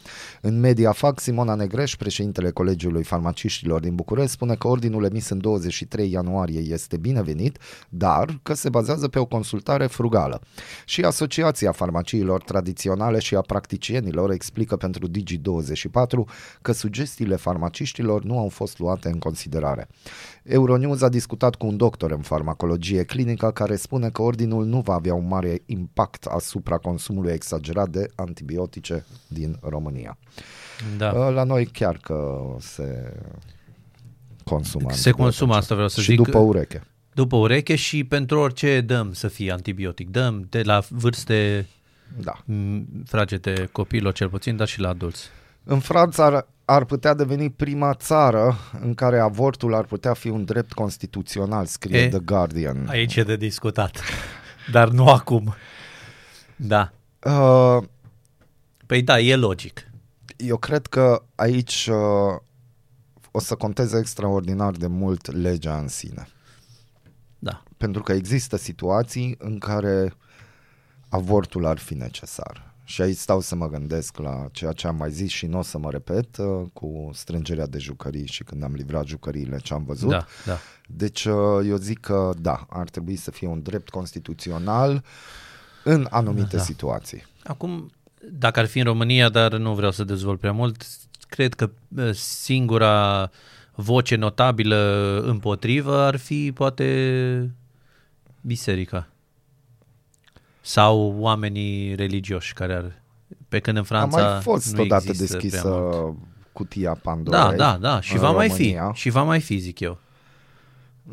În media fac, Simona Negreș, președintele Colegiului Farmaciștilor din București, spune că ordinul emis în 23 ianuarie este binevenit, dar că se bazează pe o consultare frugală. Și Asociația Farmaciilor Tradiționale și a Practicienilor explică pentru Digi24 că sugestiile farmaciștilor nu au fost luate în considerare. Euronews a discutat cu un doctor în farmacologie clinică care spune că ordinul nu va avea un mare impact asupra consumului exagerat de antibiotice din România. Da. La noi chiar că se consumă Se antibiotice. consumă, asta vreau să și zic. după ureche. După ureche și pentru orice dăm să fie antibiotic. Dăm de la vârste Da. m, fragete copiilor cel puțin, dar și la adulți. În Franța, ar putea deveni prima țară în care avortul ar putea fi un drept constituțional, scrie E, The Guardian. Aici e de discutat. Dar nu acum. Da. Uh, Păi da, e logic. eu cred că aici uh, o să conteze extraordinar de mult legea în sine. Da. Pentru că există situații în care avortul ar fi necesar. Și aici stau să mă gândesc la ceea ce am mai zis și nu o să mă repet uh, cu strângerea de jucării și când am livrat jucăriile ce am văzut. Da, da. Deci uh, eu zic că da, ar trebui să fie un drept constituțional în anumite Da. situații. Acum, dacă ar fi în România, dar nu vreau să dezvolt prea mult, cred că uh, singura voce notabilă împotrivă ar fi poate biserica sau oamenii religioși care ar... Pe când în Franța A mai fost nu odată există deschisă prea mult. cutia Pandorei. Da, da, da, și în va mai fi, România. și va mai fi, zic eu.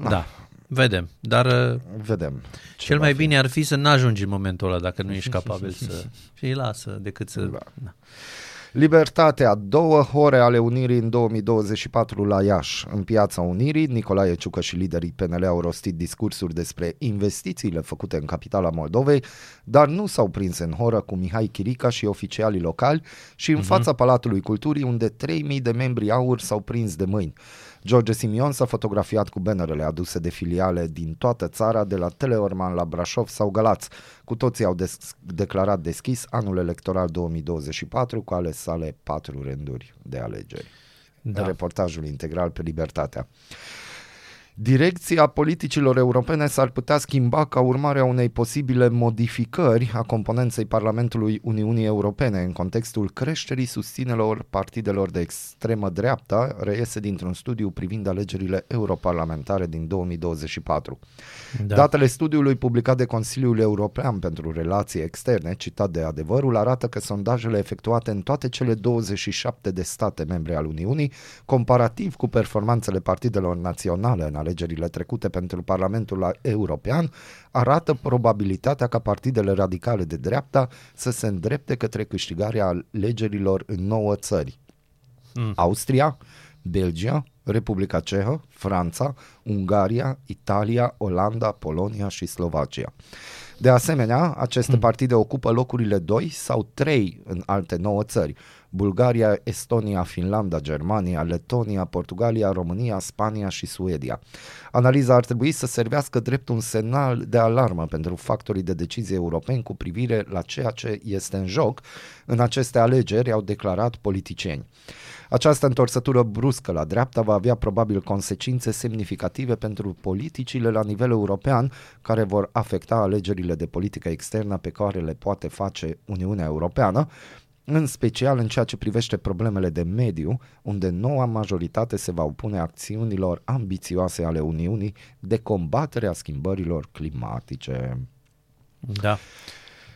Da, vedem, dar uh, Vedem. ce cel va mai fi. bine ar fi să n-ajungi în momentul ăla dacă nu ești capabil să... Și lasă, decât să... Da. Da. Libertatea, două ore ale Unirii în 2024 la Iași. În piața Unirii, Nicolae Ciucă și liderii PNL au rostit discursuri despre investițiile făcute în capitala Moldovei, dar nu s-au prins în horă cu Mihai Chirica și oficialii locali și în fața Palatului Culturii, unde 3000 de membri aur s-au prins de mâini. George Simion s-a fotografiat cu bannerele aduse de filiale din toată țara, de la Teleorman la Brașov sau Galați. Cu toții au des- declarat deschis anul electoral 2024 cu ale sale patru rânduri de alegeri. Da. Da. Reportajul integral pe libertatea. Direcția politicilor europene s-ar putea schimba ca urmare a unei posibile modificări a componenței Parlamentului Uniunii Europene în contextul creșterii susținelor partidelor de extremă dreapta, reiese dintr-un studiu privind alegerile europarlamentare din 2024. Da. Datele studiului publicat de Consiliul European pentru Relații Externe, citat de adevărul, arată că sondajele efectuate în toate cele 27 de state membre al Uniunii, comparativ cu performanțele partidelor naționale în alegerile trecute pentru Parlamentul European, arată probabilitatea ca partidele radicale de dreapta să se îndrepte către câștigarea alegerilor în nouă țări. Mm. Austria, Belgia, Republica Cehă, Franța, Ungaria, Italia, Olanda, Polonia și Slovacia. De asemenea, aceste partide ocupă locurile 2 sau 3 în alte 9 țări. Bulgaria, Estonia, Finlanda, Germania, Letonia, Portugalia, România, Spania și Suedia. Analiza ar trebui să servească drept un semnal de alarmă pentru factorii de decizie europeni cu privire la ceea ce este în joc în aceste alegeri, au declarat politicieni. Această întorsătură bruscă la dreapta va avea probabil consecințe semnificative pentru politicile la nivel european care vor afecta alegerile de politică externă pe care le poate face Uniunea Europeană, în special în ceea ce privește problemele de mediu, unde noua majoritate se va opune acțiunilor ambițioase ale Uniunii de combatere a schimbărilor climatice. Da.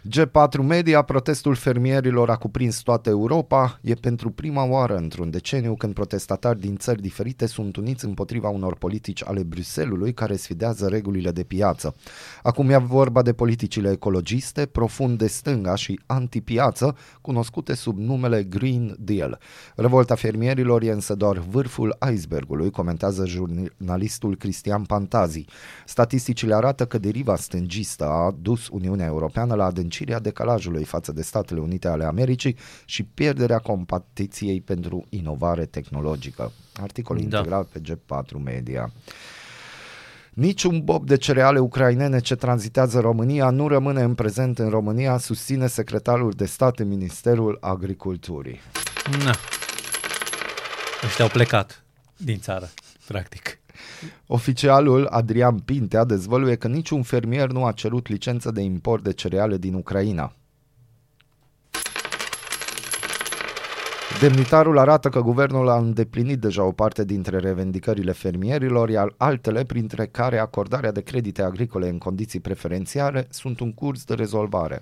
G4 Media, protestul fermierilor a cuprins toată Europa. E pentru prima oară într-un deceniu când protestatari din țări diferite sunt uniți împotriva unor politici ale Bruselului care sfidează regulile de piață. Acum e vorba de politicile ecologiste, profund de stânga și antipiață, cunoscute sub numele Green Deal. Revolta fermierilor e însă doar vârful icebergului, comentează jurnalistul Cristian Pantazi. Statisticile arată că deriva stângistă a dus Uniunea Europeană la adâncirea decalajului față de Statele Unite ale Americii și pierderea competiției pentru inovare tehnologică. Articol Da. integral pe G4 Media. Niciun bob de cereale ucrainene ce tranzitează România nu rămâne în prezent în România, susține secretarul de stat în Ministerul Agriculturii. Na. Ăștia au plecat din țară, practic. Oficialul Adrian Pintea dezvăluie că niciun fermier nu a cerut licență de import de cereale din Ucraina. Demnitarul arată că guvernul a îndeplinit deja o parte dintre revendicările fermierilor, iar altele, printre care acordarea de credite agricole în condiții preferențiale, sunt un curs de rezolvare.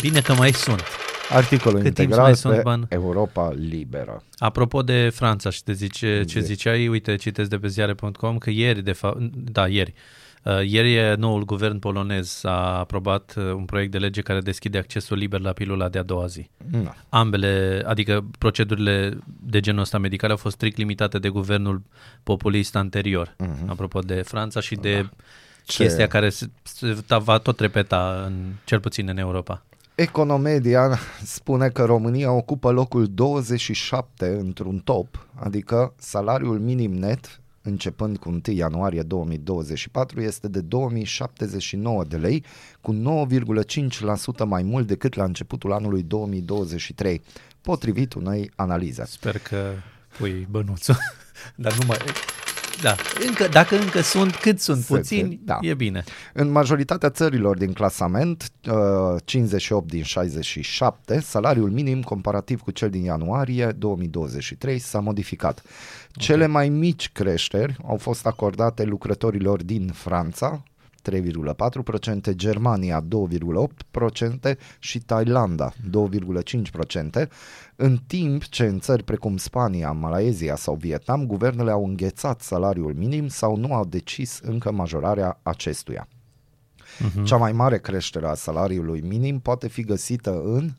Bine că mai sunt. Articolul Cât timp integral mai sunt pe bani? Europa Liberă. Apropo de Franța și de zice, ce Zi. ziceai, uite, citesc de pe ziare.com că ieri, de fapt, da, ieri, Uh, Ieri noul guvern polonez a aprobat uh, un proiect de lege care deschide accesul liber la pilula de a doua zi. Da. Ambele, adică procedurile de genul ăsta medicale au fost strict limitate de guvernul populist anterior, uh-huh. apropo de Franța și de Mhm. Ce- chestia care se, se va tot repeta, în, cel puțin în Europa. Economedia spune că România ocupă locul 27 într-un top, adică salariul minim net începând cu 1 ianuarie 2024 este de 2079 de lei, cu 9,5% mai mult decât la începutul anului 2023, potrivit unei analize. Sper că pui bănuțul, dar nu mai... Da, încă, dacă încă sunt, cât sunt Se- puțini, da. e bine. În majoritatea țărilor din clasament, uh, 58 din 67, salariul minim comparativ cu cel din ianuarie 2023 s-a modificat. Cele mai mici creșteri au fost acordate lucrătorilor din Franța, 3,4%, Germania 2,8% și Thailanda 2,5%, în timp ce în țări precum Spania, Malaezia sau Vietnam, guvernele au înghețat salariul minim sau nu au decis încă majorarea acestuia. Uh-huh. Cea mai mare creștere a salariului minim poate fi găsită în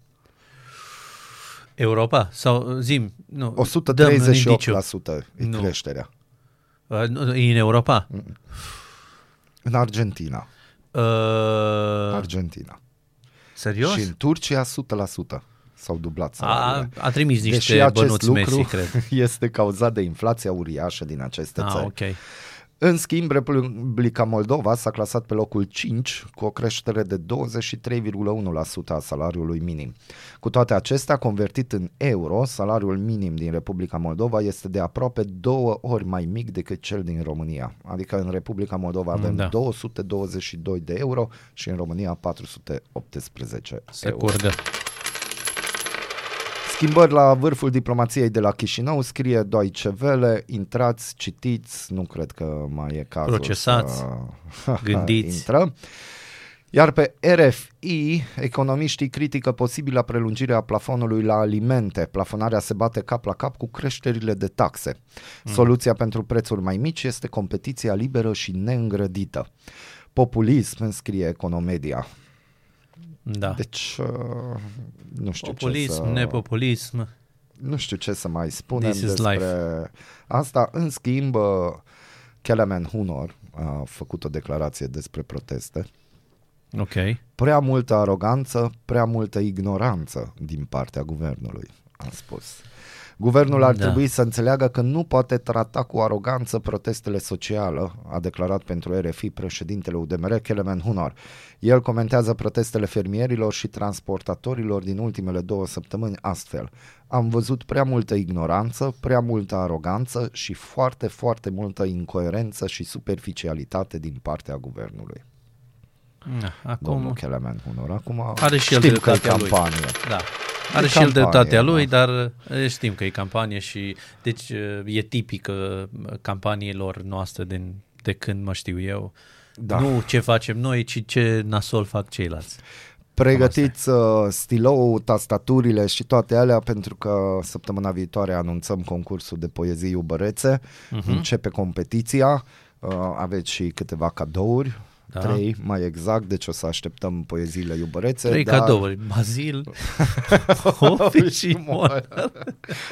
Europa? Sau zim, nu, dăm un indiciu. 138% e Nu. creșterea. Uh, nu, E în Europa? În Argentina. Uh, Argentina. serios? Și în Turcia 100% s-au dublat A, salariile. a trimis Deși niște acest bănuți lucru Messi, cred. este cauzat de inflația uriașă din aceste Ah, țări. ok. În schimb, Republica Moldova s-a clasat pe locul 5 cu o creștere de 23,1% a salariului minim. Cu toate acestea, convertit în euro, salariul minim din Republica Moldova este de aproape două ori mai mic decât cel din România. Adică în Republica Moldova avem Da. 222 de euro și în România 418 Se euro. curgă. Schimbări la vârful diplomației de la Chișinău, scrie Deutsche Welle, intrați, citiți, nu cred că mai e cazul Procesați, să gândiți. intră. Iar pe RFI, economiștii critică posibila prelungire a plafonului la alimente. Plafonarea se bate cap la cap cu creșterile de taxe. Mm. Soluția pentru prețuri mai mici este competiția liberă și neîngrădită. Populism, scrie Economedia. Da. Deci, uh, nu știu Populism, ce să... nepopulism. nu știu ce să mai spunem This is despre life. asta. În schimb, uh, Kelemen Hunor a făcut o declarație despre proteste. Ok. Prea multă aroganță, prea multă ignoranță din partea guvernului, a spus. Guvernul ar Da. trebui să înțeleagă că nu poate trata cu aroganță protestele sociale, a declarat pentru RFI președintele UDMR Kelemen Hunor. El comentează protestele fermierilor și transportatorilor din ultimele două săptămâni astfel. Am văzut prea multă ignoranță, prea multă aroganță și foarte, foarte multă incoerență și superficialitate din partea guvernului. Da, Domnul Acum Kelemen Hunor. Acum are și el știm că e dreptatea lui. campanie. Da. Are E și el campanie, dreptatea lui, da. dar e, știm că e campanie și deci e tipică campaniilor noastre din, de când mă știu eu. Da. Nu ce facem noi, ci ce nasol fac ceilalți. Pregătiți uh, stilou, tastaturile și toate alea pentru că săptămâna viitoare anunțăm concursul de poezii iubărețe. Mhm. Uh-huh. Începe competiția. Uh, aveți și câteva cadouri. Da. Trei, mai exact, deci o să așteptăm poeziile iubărețe. Trei dar cadouri. Bazil, Hofi și Mon.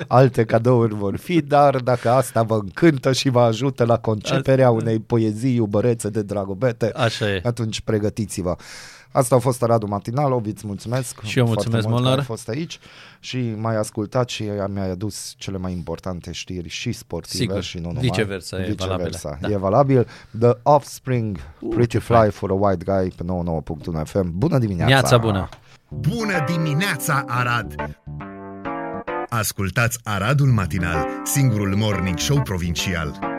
Alte cadouri vor fi, dar dacă asta vă încântă și vă ajută la conceperea unei poezii iubărețe de dragobete, Așa e. atunci pregătiți-vă. Asta a fost Radu Matinal, Oviț, îți mulțumesc. Și eu foarte mulțumesc, mult că Molnar. ai fost aici și m-ai ascultat și mi-ai adus cele mai importante știri și sportive Sigur, și nu numai. viceversa e Viceversa, valabilă, da. E valabil. The Offspring, Pretty ce Fly fain. for a White Guy pe 99.1 FM. Bună dimineața! Neața bună! Bună dimineața, Arad! Ascultați Aradul Matinal, singurul morning show provincial.